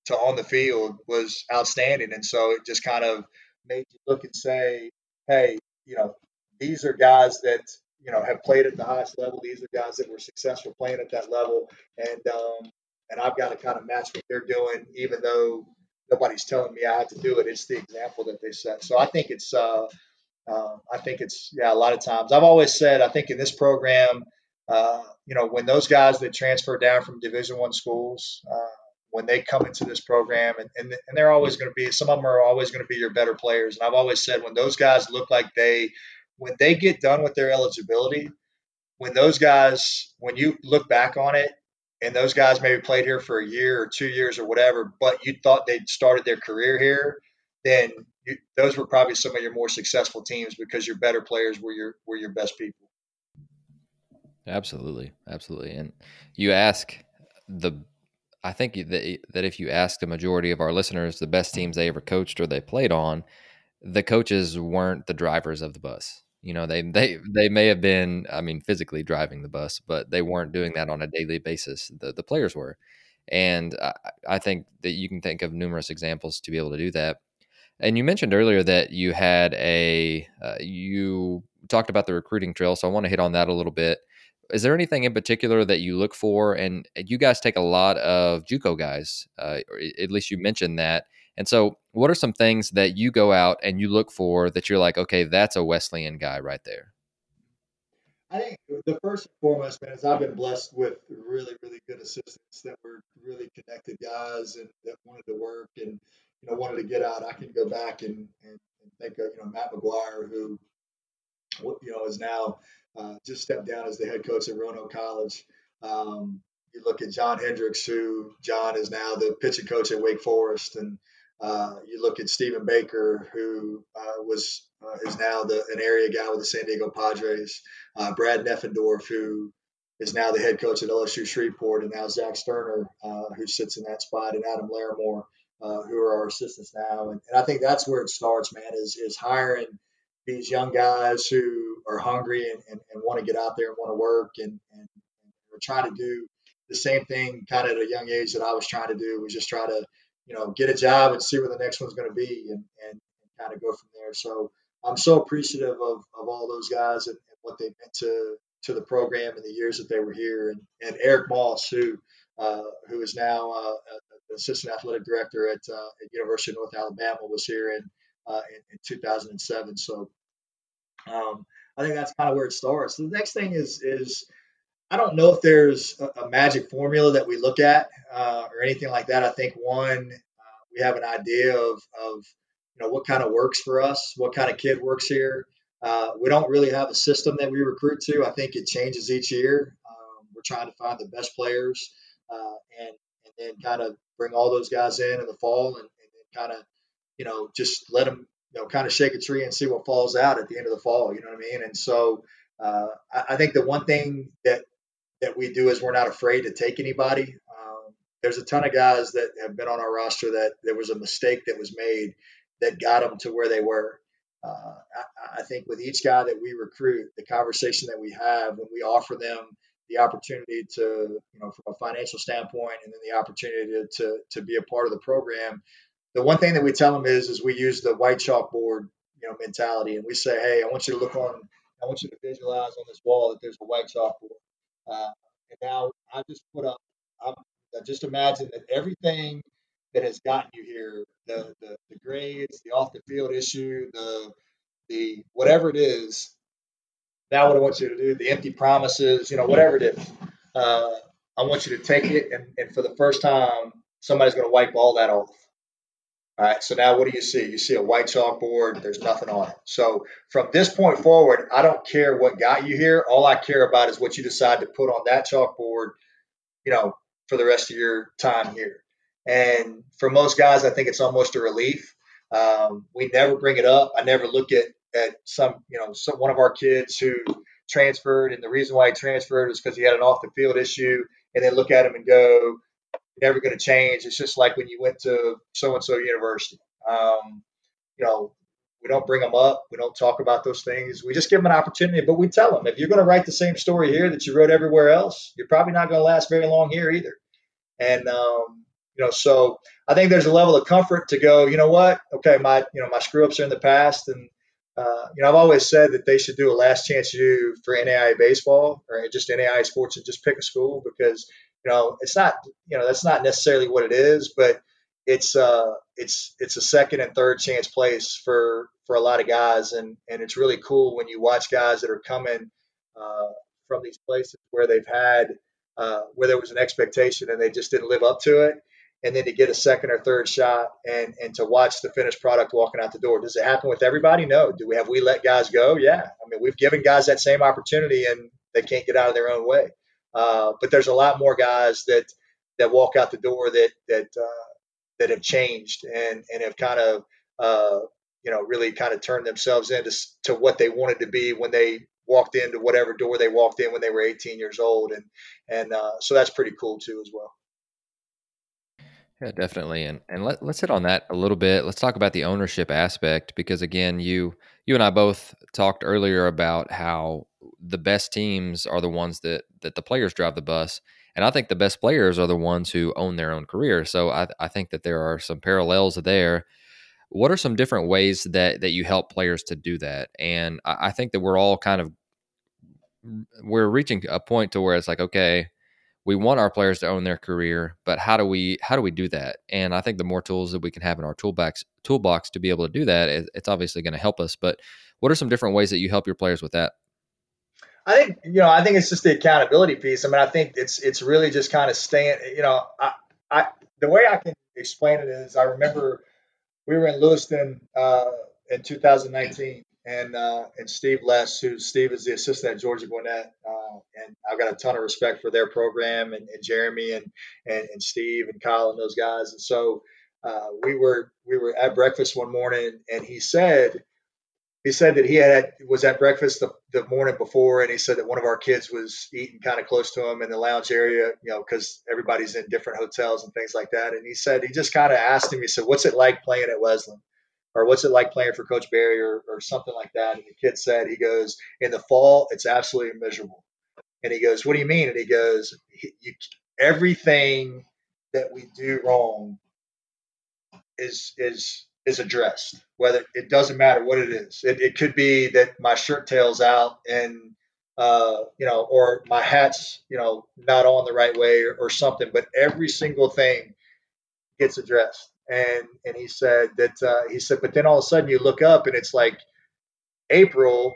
to on the field was outstanding, and so it just kind of made you look and say, hey, you know, these are guys that you know have played at the highest level. These are guys that were successful playing at that level, and um, and I've got to kind of match what they're doing, even though nobody's telling me I have to do it. It's the example that they set. So I think it's uh, uh, I think it's yeah. A lot of times, I've always said I think in this program, uh, you know, when those guys that transfer down from Division One schools, uh, when they come into this program, and and, and they're always going to be some of them are always going to be your better players. And I've always said when those guys look like they when they get done with their eligibility, when those guys when you look back on it and those guys maybe played here for a year or two years or whatever, but you thought they'd started their career here, then you, those were probably some of your more successful teams because your better players were your were your best people. Absolutely, absolutely. And you ask the, I think that that if you ask the majority of our listeners the best teams they ever coached or they played on, the coaches weren't the drivers of the bus. You know, they they they may have been, I mean, physically driving the bus, but they weren't doing that on a daily basis. The the players were, and I, I think that you can think of numerous examples to be able to do that. And you mentioned earlier that you had a uh, you talked about the recruiting trail, so I want to hit on that a little bit. Is there anything in particular that you look for? And you guys take a lot of JUCO guys, uh, at least you mentioned that. And so, what are some things that you go out and you look for that you're like, okay, that's a Wesleyan guy right there? I think the first and foremost, man, is I've been blessed with really, really good assistants that were really connected guys and that wanted to work and you know wanted to get out, I can go back and, and, and think of you know Matt McGuire, who you know is now uh, just stepped down as the head coach at Roanoke College. Um, you look at John Hendricks, who John is now the pitching coach at Wake Forest, and uh, you look at Stephen Baker, who uh, was uh, is now the an area guy with the San Diego Padres. Uh, Brad Neffendorf, who is now the head coach at LSU Shreveport, and now Zach Sterner, uh, who sits in that spot, and Adam Larimore, uh, who are our assistants now. And, and I think that's where it starts, man, is, is hiring these young guys who are hungry and, and, and want to get out there and want to work and, and, and trying to do the same thing kind of at a young age that I was trying to do was just try to, you know, get a job and see where the next one's going to be and, and, kind of go from there. So I'm so appreciative of, of all those guys and, and what they meant to, to the program and the years that they were here. And, and Eric Moss, who, uh, who is now uh, assistant athletic director at, uh, at University of North Alabama, was here in, uh, in, in 2007. So um, I think that's kind of where it starts. The next thing is is I don't know if there's a, a magic formula that we look at uh, or anything like that. I think one uh, we have an idea of of you know what kind of works for us, what kind of kid works here. Uh, we don't really have a system that we recruit to. I think it changes each year. Um, we're trying to find the best players uh, and and then kind of bring all those guys in in the fall and, and kind of, you know, just let them, you know, kind of shake a tree and see what falls out at the end of the fall. You know what I mean? And so uh, I, I, think the one thing that that we do is we're not afraid to take anybody. Um, there's a ton of guys that have been on our roster that there was a mistake that was made that got them to where they were. Uh, I, I, think with each guy that we recruit, the conversation that we have when we offer them the opportunity to, you know, from a financial standpoint, and then the opportunity to, to, be a part of the program. The one thing that we tell them is, is we use the white chalkboard, you know, mentality, and we say, hey, I want you to look on, I want you to visualize on this wall that there's a white chalkboard. Uh, and now I just put up. I just imagine that everything that has gotten you here, the, the the grades, the off the field issue, the the whatever it is. Now, what I want you to do, the empty promises, you know, whatever it is. Uh, I want you to take it, and, and for the first time, somebody's going to wipe all that off. All right, so now what do you see? You see a white chalkboard, there's nothing on it. So from this point forward, I don't care what got you here. All I care about is what you decide to put on that chalkboard, you know, for the rest of your time here. And for most guys, I think it's almost a relief. Um, we never bring it up. I never look at at some, you know, some, one of our kids who transferred, and the reason why he transferred is because he had an off the field issue, and then look at him and go, never going to change. It's just like when you went to so and so university. Um, you know, we don't bring them up. We don't talk about those things. We just give them an opportunity, but we tell them if you're going to write the same story here that you wrote everywhere else, you're probably not going to last very long here either. And um, you know, so I think there's a level of comfort to go. You know what? Okay, my you know my screw ups are in the past, and uh, you know I've always said that they should do a last chance U for NAIA baseball or just NAIA sports and just pick a school because you know, it's not, you know, that's not necessarily what it is, but it's uh, it's it's a second and third chance place for for a lot of guys, and and it's really cool when you watch guys that are coming uh, from these places where they've had uh, where there was an expectation and they just didn't live up to it, and then to get a second or third shot and and to watch the finished product walking out the door. Does it happen with everybody? No. Do we have we let guys go? Yeah. I mean, we've given guys that same opportunity and they can't get out of their own way. Uh, but there's a lot more guys that that walk out the door that that uh, that have changed and and have kind of uh, you know really kind of turned themselves into to what they wanted to be when they walked into whatever door they walked in when they were 18 years old and and uh, so that's pretty cool too as well. Yeah, definitely. And and let, let's hit on that a little bit. Let's talk about the ownership aspect because again, you you and I both talked earlier about how the best teams are the ones that that the players drive the bus. And I think the best players are the ones who own their own career. So I, I think that there are some parallels there. What are some different ways that that you help players to do that? And I, I think that we're all kind of we're reaching a point to where it's like, okay, we want our players to own their career, but how do we how do we do that? And I think the more tools that we can have in our toolbox toolbox to be able to do that, it's obviously going to help us. But what are some different ways that you help your players with that? I think you know I think it's just the accountability piece. I mean, I think it's it's really just kind of staying. You know, I, I the way I can explain it is I remember we were in Lewiston uh, in 2019, and uh, and Steve Less, who Steve is the assistant at Georgia Gwinnett, uh, and I've got a ton of respect for their program and, and Jeremy and, and, and Steve and Kyle and those guys. And so uh, we were we were at breakfast one morning, and he said he said that he had was at breakfast the, the morning before, and he said that one of our kids was eating kind of close to him in the lounge area, you know, because everybody's in different hotels and things like that. And he said he just kind of asked him, he said, "What's it like playing at Wesleyan?" Or what's it like playing for Coach Berry or, or something like that. And the kid said, he goes, in the fall, it's absolutely miserable. And he goes, what do you mean? And he goes, you, everything that we do wrong is is is addressed. Whether it doesn't matter what it is. It, it could be that my shirt tails out and uh, you know, or my hat's you know not on the right way or, or something. But every single thing gets addressed and and he said that uh, he said, but then all of a sudden you look up and it's like April,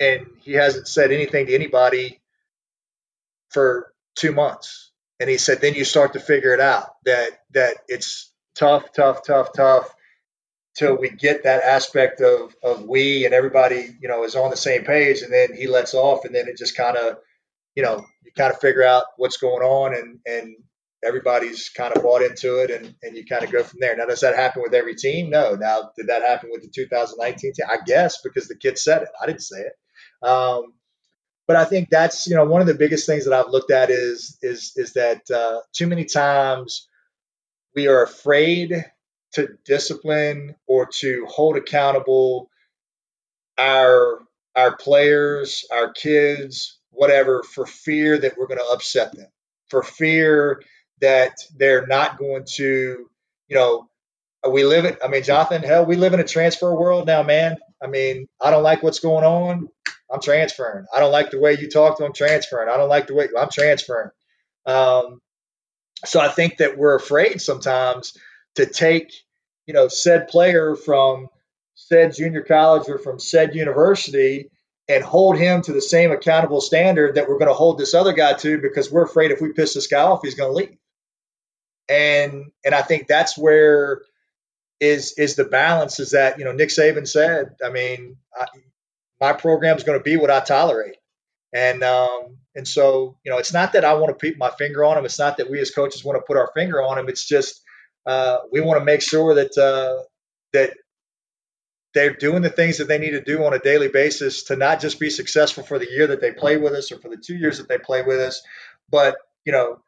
and he hasn't said anything to anybody for two months. And he said, then you start to figure it out that that it's tough, tough, tough, tough till we get that aspect of of we and everybody you know is on the same page, and then he lets off, and then it just kind of you know you kind of figure out what's going on and and everybody's kind of bought into it and, and you kind of go from there. Now, does that happen with every team? No. Now, did that happen with the 2019 team? I guess because the kid said it. I didn't say it. Um, but I think that's you know one of the biggest things that I've looked at is is is that uh, too many times we are afraid to discipline or to hold accountable our our players, our kids, whatever, for fear that we're going to upset them, for fear that they're not going to, you know, we live it. I mean, Jonathan, hell, we live in a transfer world now, man. I mean, I don't like what's going on. I'm transferring. I don't like the way you talk to I'm transferring. I don't like the way I'm transferring. Um, so I think that we're afraid sometimes to take, you know, said player from said junior college or from said university and hold him to the same accountable standard that we're going to hold this other guy to because we're afraid if we piss this guy off, he's going to leave. And and I think that's where is is the balance is that you know Nick Saban said. I mean, I, my program is going to be what I tolerate, and um, and so you know it's not that I want to keep my finger on him. It's not that we as coaches want to put our finger on him. It's just uh, we want to make sure that uh, that they're doing the things that they need to do on a daily basis to not just be successful for the year that they play with us or for the two years that they play with us, but you know,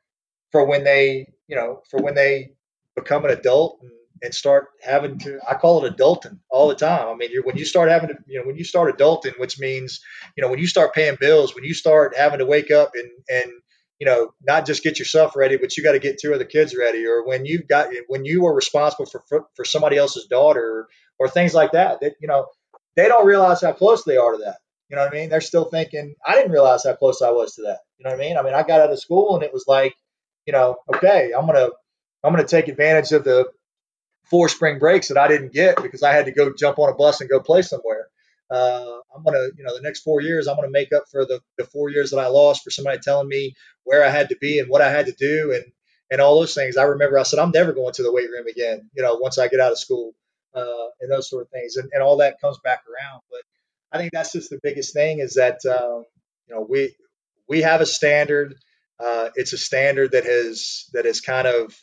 for when they, you know, for when they become an adult and, and start having to, I call it adulting all the time. I mean, when you start having to, you know, when you start adulting, which means, you know, when you start paying bills, when you start having to wake up and, and, you know, not just get yourself ready, but you got to get two other kids ready, or when you've got when you are responsible for for, for somebody else's daughter, or things like that. That you know, they don't realize how close they are to that. You know what I mean? They're still thinking, I didn't realize how close I was to that. You know what I mean? I mean, I got out of school and it was like, you know, okay, I'm gonna I'm gonna take advantage of the four spring breaks that I didn't get because I had to go jump on a bus and go play somewhere. Uh, I'm gonna, you know, the next four years, I'm gonna make up for the, the four years that I lost for somebody telling me where I had to be and what I had to do and and all those things. I remember I said I'm never going to the weight room again. You know, once I get out of school uh, and those sort of things, and, and all that comes back around. But I think that's just the biggest thing is that um, you know we we have a standard. Uh, it's a standard that has that has kind of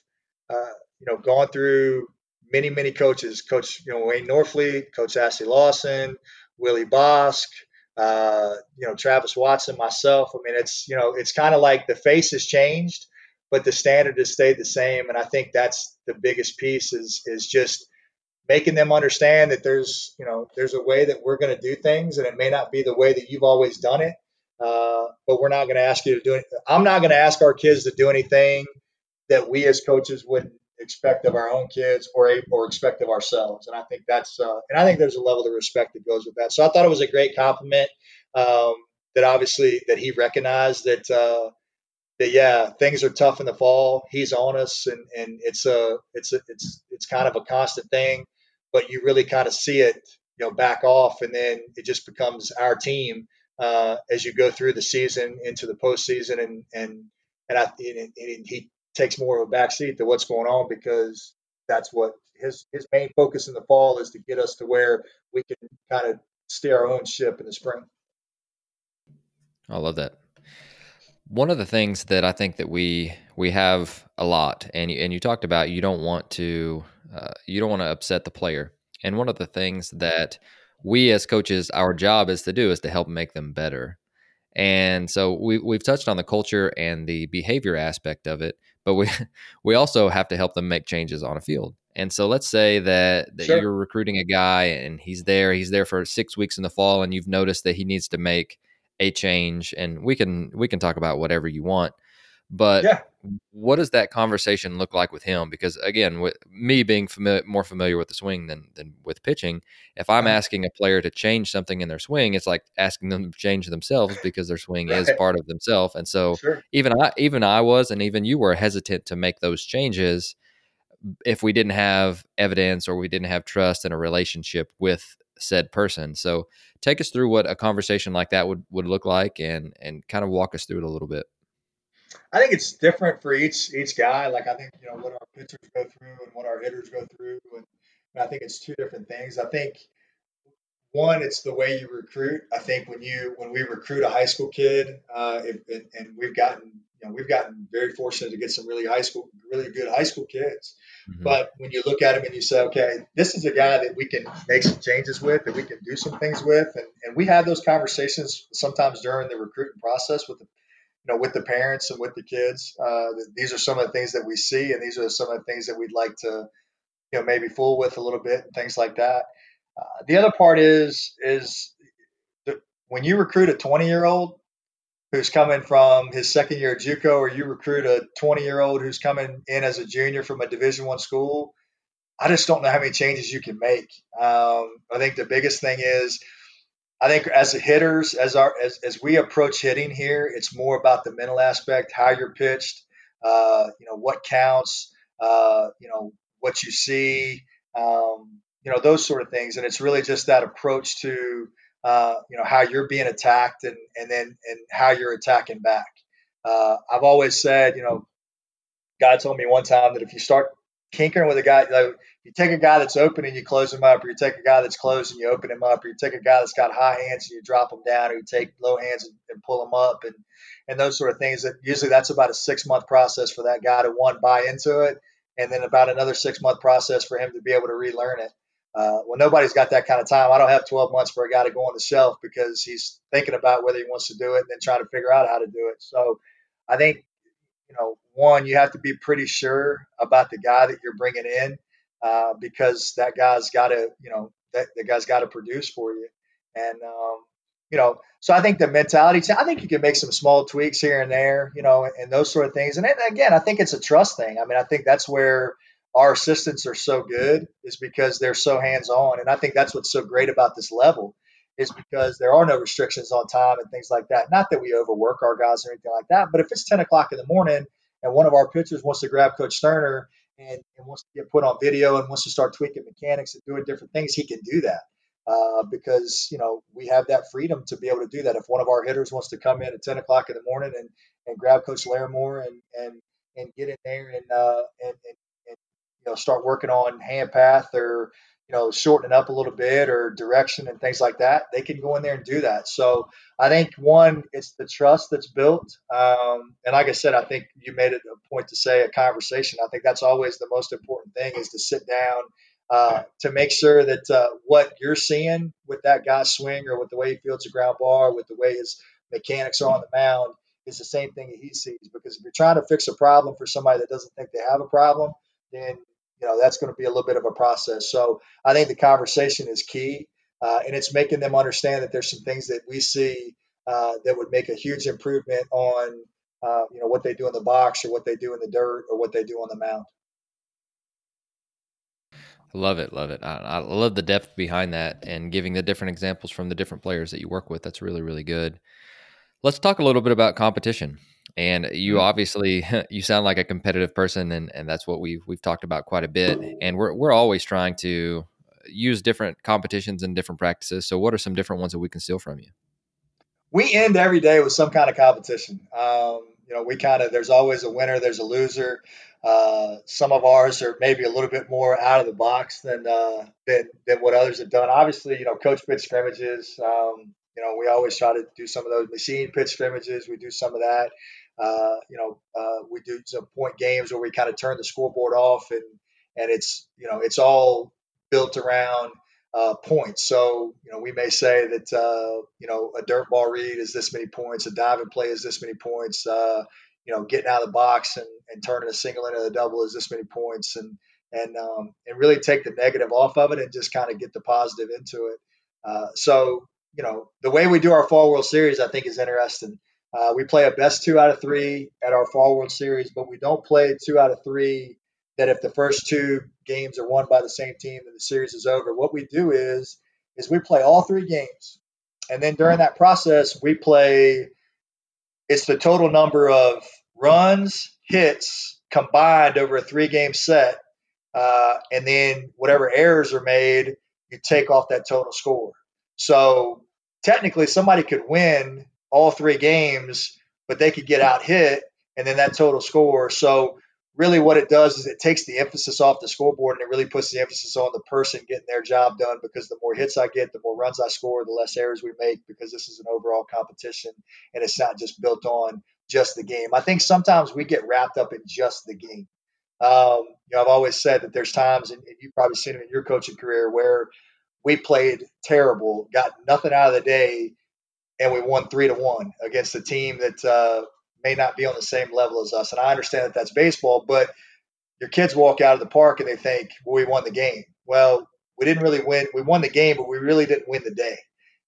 uh, you know gone through many many coaches. Coach you know Wayne Norfleet, Coach Ashley Lawson, Willie Bosk. Uh, you know Travis Watson, myself. I mean, it's you know it's kind of like the face has changed, but the standard has stayed the same. And I think that's the biggest piece is is just making them understand that there's you know there's a way that we're going to do things and it may not be the way that you've always done it uh, but we're not going to ask you to do it i'm not going to ask our kids to do anything that we as coaches wouldn't expect of our own kids or or expect of ourselves and i think that's uh, and i think there's a level of respect that goes with that so i thought it was a great compliment um, that obviously that he recognized that uh, that yeah, things are tough in the fall. He's on us, and and it's a it's a, it's it's kind of a constant thing but you really kind of see it, you know, back off, and then it just becomes our team uh, as you go through the season into the postseason, and and and, I, and, and he takes more of a backseat to what's going on because that's what his his main focus in the fall is to get us to where we can kind of steer our own ship in the spring. I love that. One of the things that I think that we we have a lot, and you, and you talked about, you don't want to uh, you don't want to upset the player. And one of the things that we as coaches, our job is to do is to help make them better. And so we we've touched on the culture and the behavior aspect of it, but we we also have to help them make changes on a field. And so let's say that, that sure. you're recruiting a guy and he's there, he's there for six weeks in the fall, and you've noticed that he needs to make a change. And we can we can talk about whatever you want. But yeah. what does that conversation look like with him? Because again, with me being familiar, more familiar with the swing than than with pitching, if I'm uh-huh. asking a player to change something in their swing, it's like asking them to change themselves because their swing right. is part of themselves. And so sure. even I even I was and even you were hesitant to make those changes if we didn't have evidence or we didn't have trust in a relationship with said person. So take us through what a conversation like that would would look like and and kind of walk us through it a little bit. I think it's different for each each guy. Like I think you know what our pitchers go through and what our hitters go through, and, and I think it's two different things. I think one, it's the way you recruit. I think when you when we recruit a high school kid, uh, if, and we've gotten you know we've gotten very fortunate to get some really high school really good high school kids. Mm-hmm. But when you look at him and you say, okay, this is a guy that we can make some changes with, that we can do some things with, and, and we have those conversations sometimes during the recruiting process with the you know, with the parents and with the kids. Uh, these are some of the things that we see, and these are some of the things that we'd like to, you know, maybe fool with a little bit and things like that. Uh, the other part is is when you recruit a 20 year old who's coming from his second year at JUCO, or you recruit a 20 year old who's coming in as a junior from a Division One school. I just don't know how many changes you can make. Um, I think the biggest thing is I think as the hitters, as our as, as we approach hitting here, it's more about the mental aspect, how you're pitched, uh, you know, what counts, uh, you know, what you see, um, you know, those sort of things. And it's really just that approach to, uh, you know, how you're being attacked and, and then, and how you're attacking back. Uh, I've always said, you know, God told me one time that if you start kinkering with a guy, like you take a guy that's open and you close him up, or you take a guy that's closed and you open him up, or you take a guy that's got high hands and you drop him down, or you take low hands and, and pull him up, and and those sort of things. That usually that's about a six month process for that guy to one buy into it, and then about another six month process for him to be able to relearn it. Uh, well, nobody's got that kind of time. I don't have 12 months for a guy to go on the shelf because he's thinking about whether he wants to do it and then trying to figure out how to do it. So I think, you know, one, you have to be pretty sure about the guy that you're bringing in uh, because that guy's got to, you know, that the guy's got to produce for you. And, um, you know, so I think the mentality, I think you can make some small tweaks here and there, you know, and those sort of things. And again, I think it's a trust thing. I mean, I think that's where our assistants are so good is because they're so hands on. And I think that's what's so great about this level is because there are no restrictions on time and things like that. Not that we overwork our guys or anything like that, but if it's 10 o'clock in the morning and one of our pitchers wants to grab Coach Sterner and, and wants to get put on video and wants to start tweaking mechanics and doing different things, he can do that. Uh, because you know we have that freedom to be able to do that. If one of our hitters wants to come in at 10 o'clock in the morning and, and grab Coach Larimore and and and get in there and uh, and, and, and you know start working on hand path or you know, shorten it up a little bit or direction and things like that, they can go in there and do that. So I think one, it's the trust that's built. Um, and like I said, I think you made it a point to say a conversation. I think that's always the most important thing is to sit down uh, to make sure that uh, what you're seeing with that guy's swing or with the way he fields a ground ball, with the way his mechanics are on the mound, is the same thing that he sees. Because if you're trying to fix a problem for somebody that doesn't think they have a problem, then you know that's going to be a little bit of a process. So I think the conversation is key, uh, and it's making them understand that there's some things that we see uh, that would make a huge improvement on uh, you know what they do in the box or what they do in the dirt or what they do on the mound. Love it, love it. I, I, love the depth behind that and giving the different examples from the different players that you work with. That's really, really good. Let's talk a little bit about competition. And you mm-hmm. obviously you sound like a competitive person, and, and that's what we've we've talked about quite a bit. And we're we're always trying to use different competitions and different practices. So, what are some different ones that we can steal from you? We end every day with some kind of competition. Um, you know, we kind of there's always a winner, there's a loser. Uh, some of ours are maybe a little bit more out of the box than uh, than than what others have done. Obviously, you know, coach pitch scrimmages. Um, you know, we always try to do some of those machine pitch scrimmages. We do some of that. Uh, you know, uh, we do some point games where we kind of turn the scoreboard off, and and it's you know it's all built around uh, points. So you know we may say that uh, you know a dirt ball read is this many points, a diving play is this many points. Uh, you know, getting out of the box and, and turning a single into a double is this many points, and and um, and really take the negative off of it and just kind of get the positive into it. Uh, so you know the way we do our fall World Series, I think, is interesting. Uh, we play a best two out of three at our Fall World Series, but we don't play two out of three. That if the first two games are won by the same team, then the series is over. What we do is is we play all three games, and then during that process, we play. It's the total number of runs, hits combined over a three game set, uh, and then whatever errors are made, you take off that total score. So technically, somebody could win all three games, but they could get out hit and then that total score. So really what it does is it takes the emphasis off the scoreboard and it really puts the emphasis on the person getting their job done because the more hits I get, the more runs I score, the less errors we make because this is an overall competition and it's not just built on just the game. I think sometimes we get wrapped up in just the game. Um, you know, I've always said that there's times, and, you've probably seen it in your coaching career, where we played terrible, got nothing out of the day, and we won three to one against a team that uh, may not be on the same level as us. And I understand that that's baseball, but your kids walk out of the park and they think, well, we won the game. Well, we didn't really win. We won the game, but we really didn't win the day.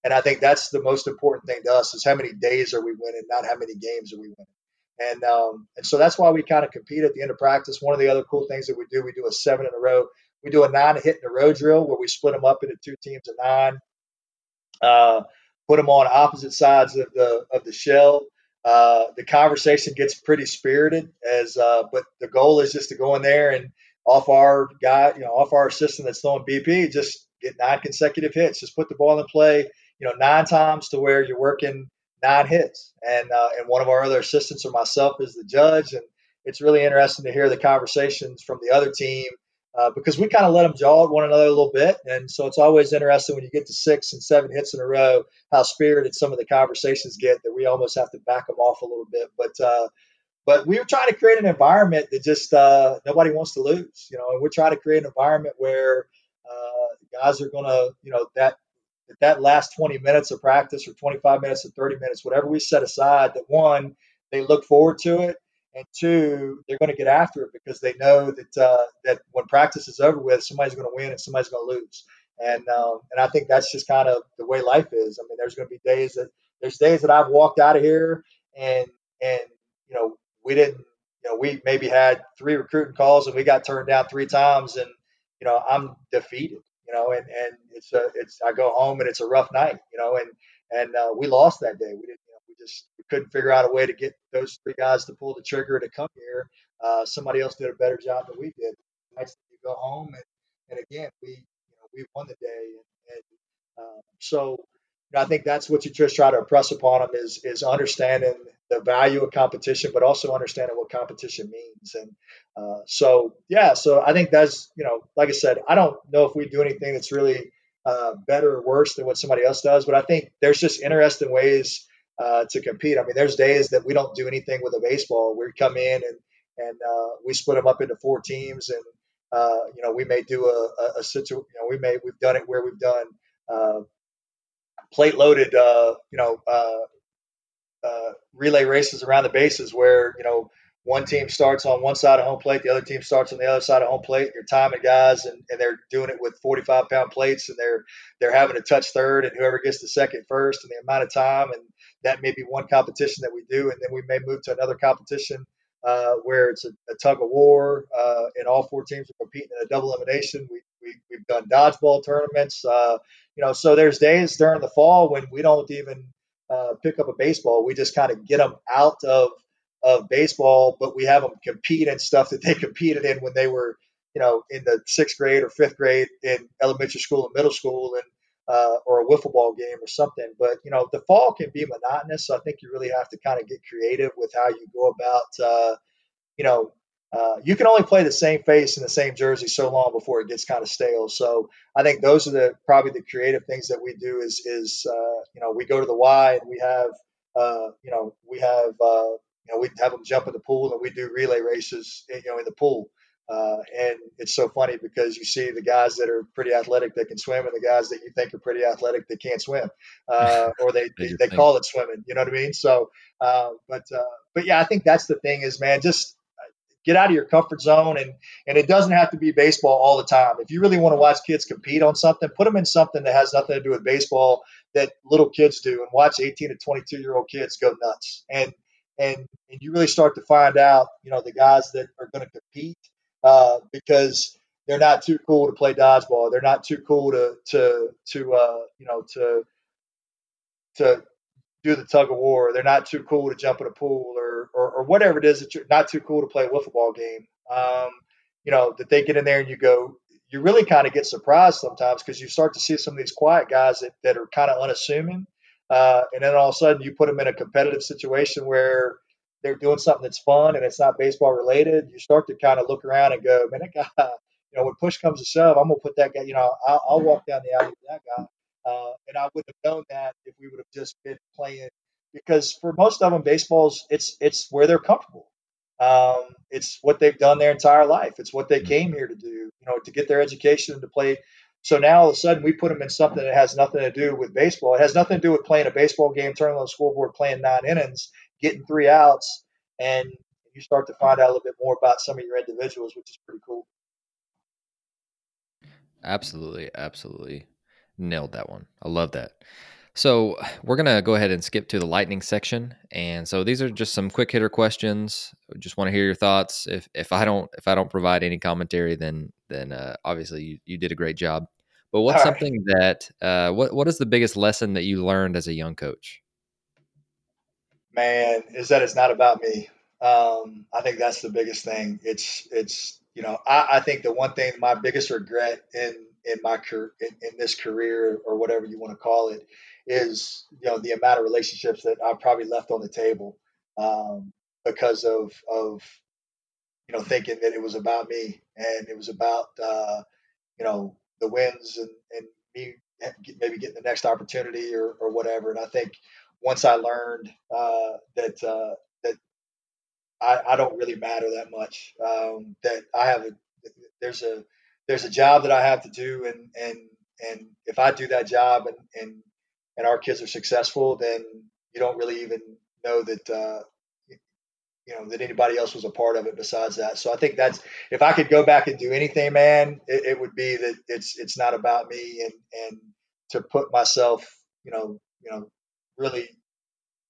And I think that's the most important thing to us is how many days are we winning, not how many games are we winning. And um, and so that's why we kind of compete at the end of practice. One of the other cool things that we do, we do a seven in a row. We do a nine hit in a row drill where we split them up into two teams of nine. Uh, put them on opposite sides of the of the shell. Uh, the conversation gets pretty spirited as, uh, but the goal is just to go in there and off our guy, you know, off our assistant that's throwing BP, just get nine consecutive hits. Just put the ball in play, you know, nine times to where you're working nine hits. And uh, and one of our other assistants or myself is the judge, and it's really interesting to hear the conversations from the other team uh, because we kind of let them jaw at one another a little bit. And so it's always interesting when you get to six and seven hits in a row, how spirited some of the conversations get that we almost have to back them off a little bit. But uh, but we were trying to create an environment that just uh, nobody wants to lose, you know, and we're trying to create an environment where uh, guys are going to, you know, that that last 20 minutes of practice or 25 minutes or 30 minutes, whatever we set aside, that one, they look forward to it and two, they're going to get after it because they know that uh, that when practice is over with, somebody's going to win and somebody's going to lose. And um, and I think that's just kind of the way life is. I mean, there's going to be days that there's days that I've walked out of here and and you know we didn't you know we maybe had three recruiting calls and we got turned down three times and you know I'm defeated. You know, and and it's a it's I go home and it's a rough night. You know, and and uh, we lost that day. We didn't just couldn't figure out a way to get those three guys to pull the trigger to come here. Uh, somebody else did a better job than we did. Next go home and, and again we you know we won the day and, and um, so you know, I think that's what you just try to impress upon them is is understanding the value of competition, but also understanding what competition means. And uh, so yeah, so I think that's you know like I said, I don't know if we do anything that's really uh, better or worse than what somebody else does, but I think there's just interesting ways uh, to compete. I mean, there's days that we don't do anything with a baseball. We come in and and uh, we split them up into four teams, and uh, you know we may do a, a, a situ. You know, we may we've done it where we've done uh, plate loaded. Uh, you know, uh, relay races around the bases where you know one team starts on one side of home plate, the other team starts on the other side of home plate. You're timing guys, and, and they're doing it with 45 pound plates, and they're they're having to touch third, and whoever gets the second first, and the amount of time, and that may be one competition that we do, and then we may move to another competition uh, where it's a, a, tug of war, uh, and all four teams are competing in a double elimination. We, we we've done dodgeball tournaments, uh, you know. So there's days during the fall when we don't even uh, pick up a baseball. We just kind of get them out of of baseball, but we have them compete in stuff that they competed in when they were, you know, in the sixth grade or fifth grade in elementary school and middle school, and uh, or a wiffle ball game or something. But you know, the fall can be monotonous, so I think you really have to kind of get creative with how you go about, uh, you know. Uh, you can only play the same face in the same jersey so long before it gets kind of stale. So I think those are the probably the creative things that we do. Is is uh, you know we go to the Y and we have uh, you know we have uh, you know, we have them jump in the pool and we do relay races, you know, in the pool. Uh, and it's so funny because you see the guys that are pretty athletic that can swim and the guys that you think are pretty athletic that can't swim, uh, or they, they, they, call it swimming. You know what I mean? So, uh, but uh, but yeah, I think that's the thing is, man, just get out of your comfort zone and and it doesn't have to be baseball all the time. If you really want to watch kids compete on something, put them in something that has nothing to do with baseball that little kids do, and watch 18 to 22 year old kids go nuts and and, and you really start to find out, you know, the guys that are going to compete uh, because they're not too cool to play dodgeball. They're not too cool to to to uh, you know to to do the tug of war. They're not too cool to jump in a pool or, or, or whatever it is that you're not too cool to play a wiffle ball game. Um, you know that they get in there and you go. You really kind of get surprised sometimes because you start to see some of these quiet guys that, that are kind of unassuming uh, and then all of a sudden you put them in a competitive situation where they're doing something that's fun and it's not baseball related. You start to kind of look around and go, man, that guy, you know, when push comes to shove, I'm gonna put that guy. You know, I'll, I'll walk down the alley with that guy. Uh, and I wouldn't have known that if we would have just been playing because for most of them, baseball's it's it's where they're comfortable. Um, it's what they've done their entire life. It's what they came here to do. You know, to get their education and to play so now all of a sudden we put them in something that has nothing to do with baseball. It has nothing to do with playing a baseball game, turning on the scoreboard, playing nine innings, getting three outs, and you start to find out a little bit more about some of your individuals, which is pretty cool. Absolutely, absolutely. Nailed that one. I love that. So we're gonna go ahead and skip to the lightning section, and so these are just some quick hitter questions. Just want to hear your thoughts. If if I don't if I don't provide any commentary, then then uh, obviously you, you did a great job. But what's something that uh, what what is the biggest lesson that you learned as a young coach? Man, is that it's not about me. Um, I think that's the biggest thing. It's it's you know I, I think the one thing my biggest regret in in my career in, in this career or whatever you want to call it is you know the amount of relationships that I probably left on the table um, because of of you know thinking that it was about me and it was about uh, you know the wins and, and me maybe getting the next opportunity or, or whatever. And I think once I learned uh, that uh, that I, I, don't really matter that much, um, that I have a there's a there's a job that I have to do, and and and if I do that job and and and our kids are successful, then you don't really even know that uh, you know that anybody else was a part of it besides that. So I think that's if I could go back and do anything, man, it, it would be that it's it's not about me and and to put myself, you know, you know, really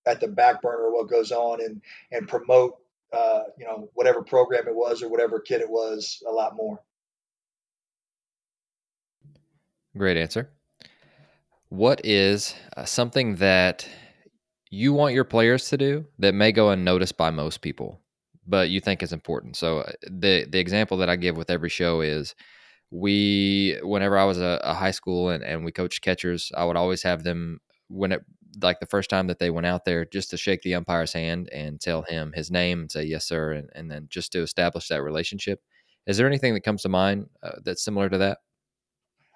at the back burner of what goes on and and promote uh, you know whatever program it was or whatever kid it was a lot more. Great answer. What is uh, something that you want your players to do that may go unnoticed by most people, but you think is important. So uh, the the example that I give with every show is we whenever I was a, a high school and, and we coached catchers, I would always have them when it like the first time that they went out there just to shake the umpire's hand and tell him his name and say yes sir and, and then just to establish that relationship is there anything that comes to mind uh, that's similar to that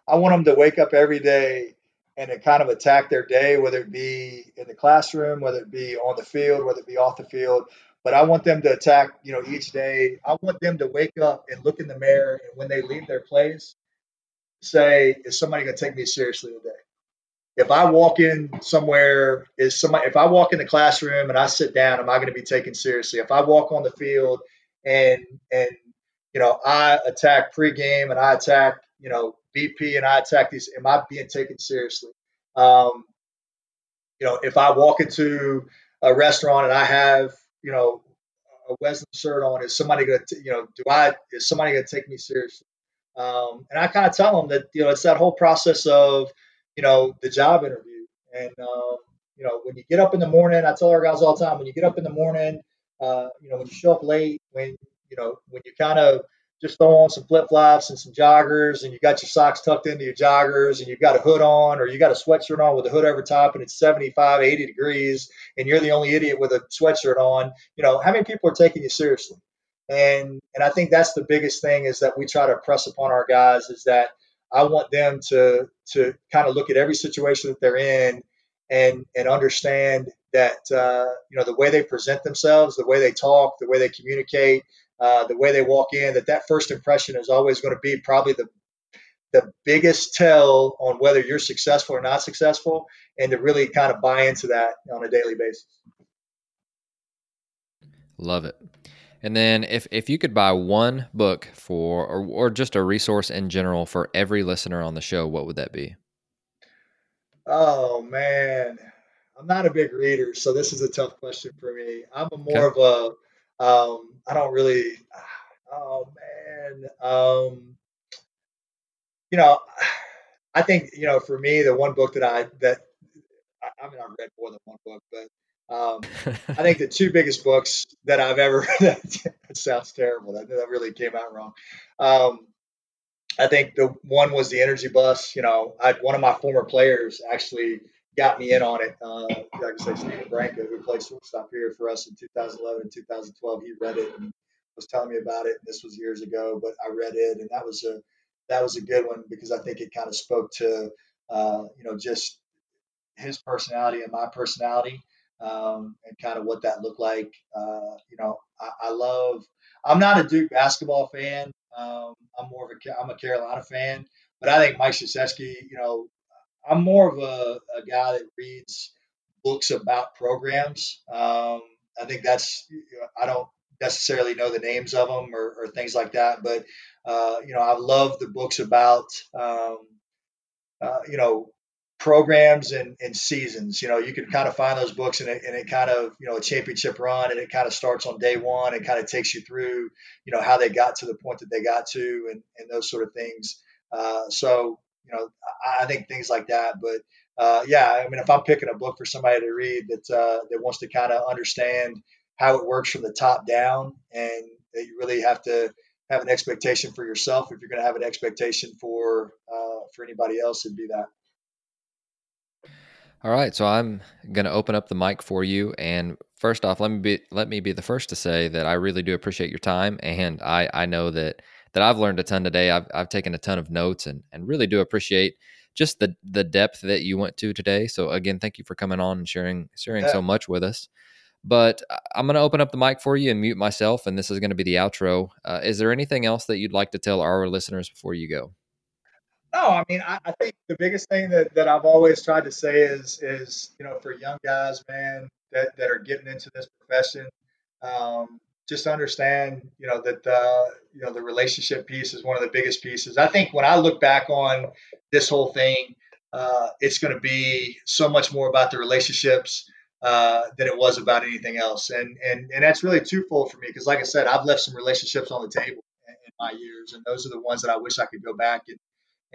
i want them to wake up every day and to kind of attack their day, whether it be in the classroom, whether it be on the field, whether it be off the field. But I want them to attack, you know, each day. I want them to wake up and look in the mirror, and when they leave their place, say, "Is somebody going to take me seriously today?" If I walk in somewhere, is somebody? If I walk in the classroom and I sit down, am I going to be taken seriously? If I walk on the field and and you know I attack pregame and I attack, you know, BP and I attack these, am I being taken seriously? Um, you know, if I walk into a restaurant and I have, you know, a Wesleyan shirt on, is somebody going to, you know, do I, is somebody going to take me seriously? Um, and I kind of tell them that, you know, it's that whole process of, you know, the job interview. And, um, you know, when you get up in the morning, I tell our guys all the time, when you get up in the morning, uh, you know, when you show up late, when, you know, when you kind of just throw on some flip flops and some joggers, and you got your socks tucked into your joggers, and you've got a hood on, or you got a sweatshirt on with a hood over top, and it's 75, 80 degrees, and you're the only idiot with a sweatshirt on. You know, how many people are taking you seriously? And and I think that's the biggest thing is that we try to press upon our guys is that I want them to to kind of look at every situation that they're in and and understand that uh, you know the way they present themselves, the way they talk, the way they communicate, uh, the way they walk in, that that first impression is always going to be probably the the biggest tell on whether you're successful or not successful, and to really kind of buy into that on a daily basis. Love it. And then if, if you could buy one book for or, or just a resource in general for every listener on the show, what would that be? Oh man. I'm not a big reader, so this is a tough question for me. I'm a more okay. of a um, I don't really. Oh man. Um, you know, I think you know for me the one book that I that I, I mean I've read more than one book, but um, I think the two biggest books that I've ever that sounds terrible. That, that really came out wrong. Um, I think the one was the Energy Bus. You know, I one of my former players actually got me in on it. Uh, like I say, Stephen Branca, who played shortstop here for us in 2011 and 2012, he read it and was telling me about it. And This was years ago, but I read it, and that was a that was a good one because I think it kind of spoke to uh, you know just his personality and my personality um, and kind of what that looked like. Uh, you know, I, I, love. I'm not a Duke basketball fan. Um, I'm more of a I'm a Carolina fan, but I think Mike Krzyzewski, you know, I'm more of a, a guy that reads books about programs. Um, I think that's I don't necessarily know the names of them or, or things like that, but uh, you know I love the books about um, uh, you know programs and, and seasons. You know you can kind of find those books and it, and it kind of you know a championship run and it kind of starts on day one and kind of takes you through you know how they got to the point that they got to and, and those sort of things. Uh, so you know, I, I think things like that. But uh, yeah, I mean, if I'm picking a book for somebody to read that uh, that wants to kind of understand how it works from the top down, and that you really have to have an expectation for yourself if you're going to have an expectation for uh, for anybody else, it'd be that. All right, so I'm going to open up the mic for you, and first off, let me be let me be the first to say that I really do appreciate your time, and I I know that that I've learned a ton today. I've I've taken a ton of notes, and and really do appreciate just the the depth that you went to today. So again, thank you for coming on and sharing sharing yeah. so much with us. But I'm going to open up the mic for you and mute myself, and this is going to be the outro. Uh, is there anything else that you'd like to tell our listeners before you go? No, I mean, I, I, think the biggest thing that, that I've always tried to say is, is you know, for young guys, man, that, that are getting into this profession, um, just understand, you know, that the, you know the relationship piece is one of the biggest pieces. I think when I look back on this whole thing, uh, it's going to be so much more about the relationships uh, than it was about anything else, and and and that's really twofold for me because, like I said, I've left some relationships on the table in my years, and those are the ones that I wish I could go back and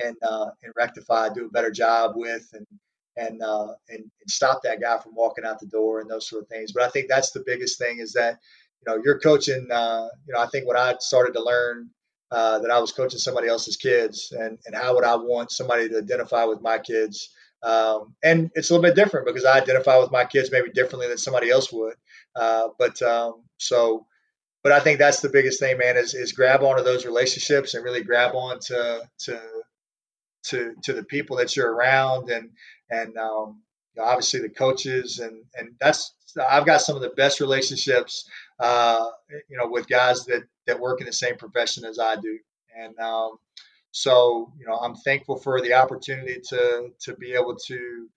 and uh, and rectify, do a better job with, and and, uh, and and stop that guy from walking out the door and those sort of things. But I think that's the biggest thing is that you know you're coaching. Uh, you know, I think when I started to learn uh, that I was coaching somebody else's kids, and and how would I want somebody to identify with my kids. Um, and it's a little bit different because I identify with my kids maybe differently than somebody else would. Uh, but um, so, but I think that's the biggest thing, man, is, is grab onto those relationships and really grab on to, to to to the people that you're around and and um, obviously the coaches and and that's I've got some of the best relationships uh, you know with guys that that work in the same profession as I do. And um, so you know I'm thankful for the opportunity to to be able to you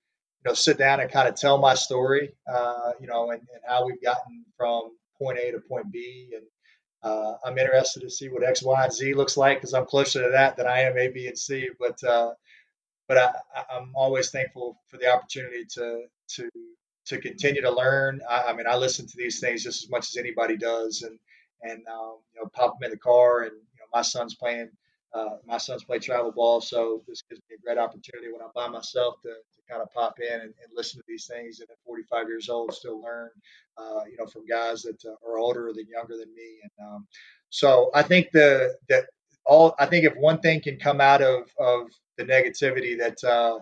know sit down and kind of tell my story uh, you know and, and how we've gotten from point A to point B and uh, I'm interested to see what X, Y, and Z looks like because I'm closer to that than I am A, B, and C. But uh, but I, am always thankful for the opportunity to to to continue to learn. I, I, mean, I listen to these things just as much as anybody does, and and um, you know, pop them in the car. And you know, my son's playing. Uh, my son's play travel ball, so this gives me a great opportunity when I'm by myself to, to kind of pop in and, and, listen to these things. And at 45 years old, still learn, uh, you know, from guys that uh, are older than younger than me. And um, so I think the that all I think if one thing can come out of of the negativity that uh,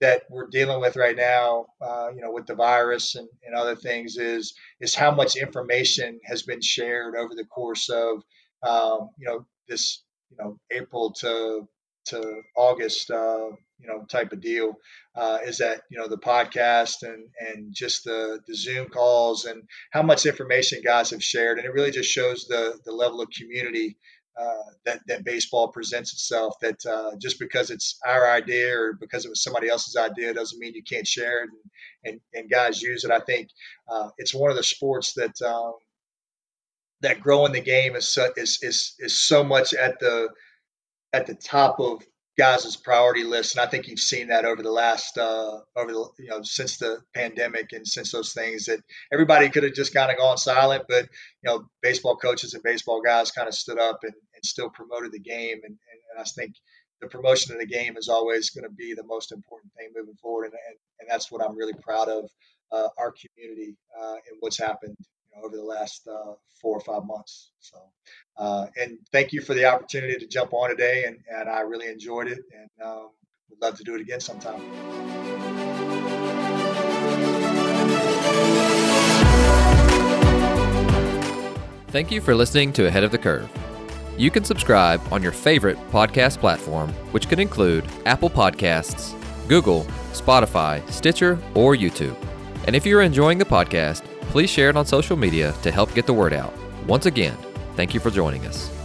that we're dealing with right now, uh, you know, with the virus and, and other things, is is how much information has been shared over the course of um, you know this you know April to to August, uh, you know, type of deal, uh, is that you know the podcast and and just the the Zoom calls and how much information guys have shared, and it really just shows the the level of community uh, that that baseball presents itself. That uh, just because it's our idea or because it was somebody else's idea doesn't mean you can't share it, and and, and guys use it. I think uh, it's one of the sports that. Um, that growing the game is so, is is is so much at the at the top of guys' priority list, and I think you've seen that over the last uh, over the you know since the pandemic and since those things that everybody could have just kind of gone silent, but you know baseball coaches and baseball guys kind of stood up and, and still promoted the game, and, and, and I think the promotion of the game is always going to be the most important thing moving forward, and, and, and that's what I'm really proud of uh, our community uh, and what's happened over the last uh, four or five months. So, uh, and thank you for the opportunity to jump on today, and, and I really enjoyed it, and um, would love to do it again sometime. Thank you for listening to Ahead of the Curve. You can subscribe on your favorite podcast platform, which could include Apple Podcasts, Google, Spotify, Stitcher, or YouTube. And if you're enjoying the podcast, please share it on social media to help get the word out. Once again, thank you for joining us.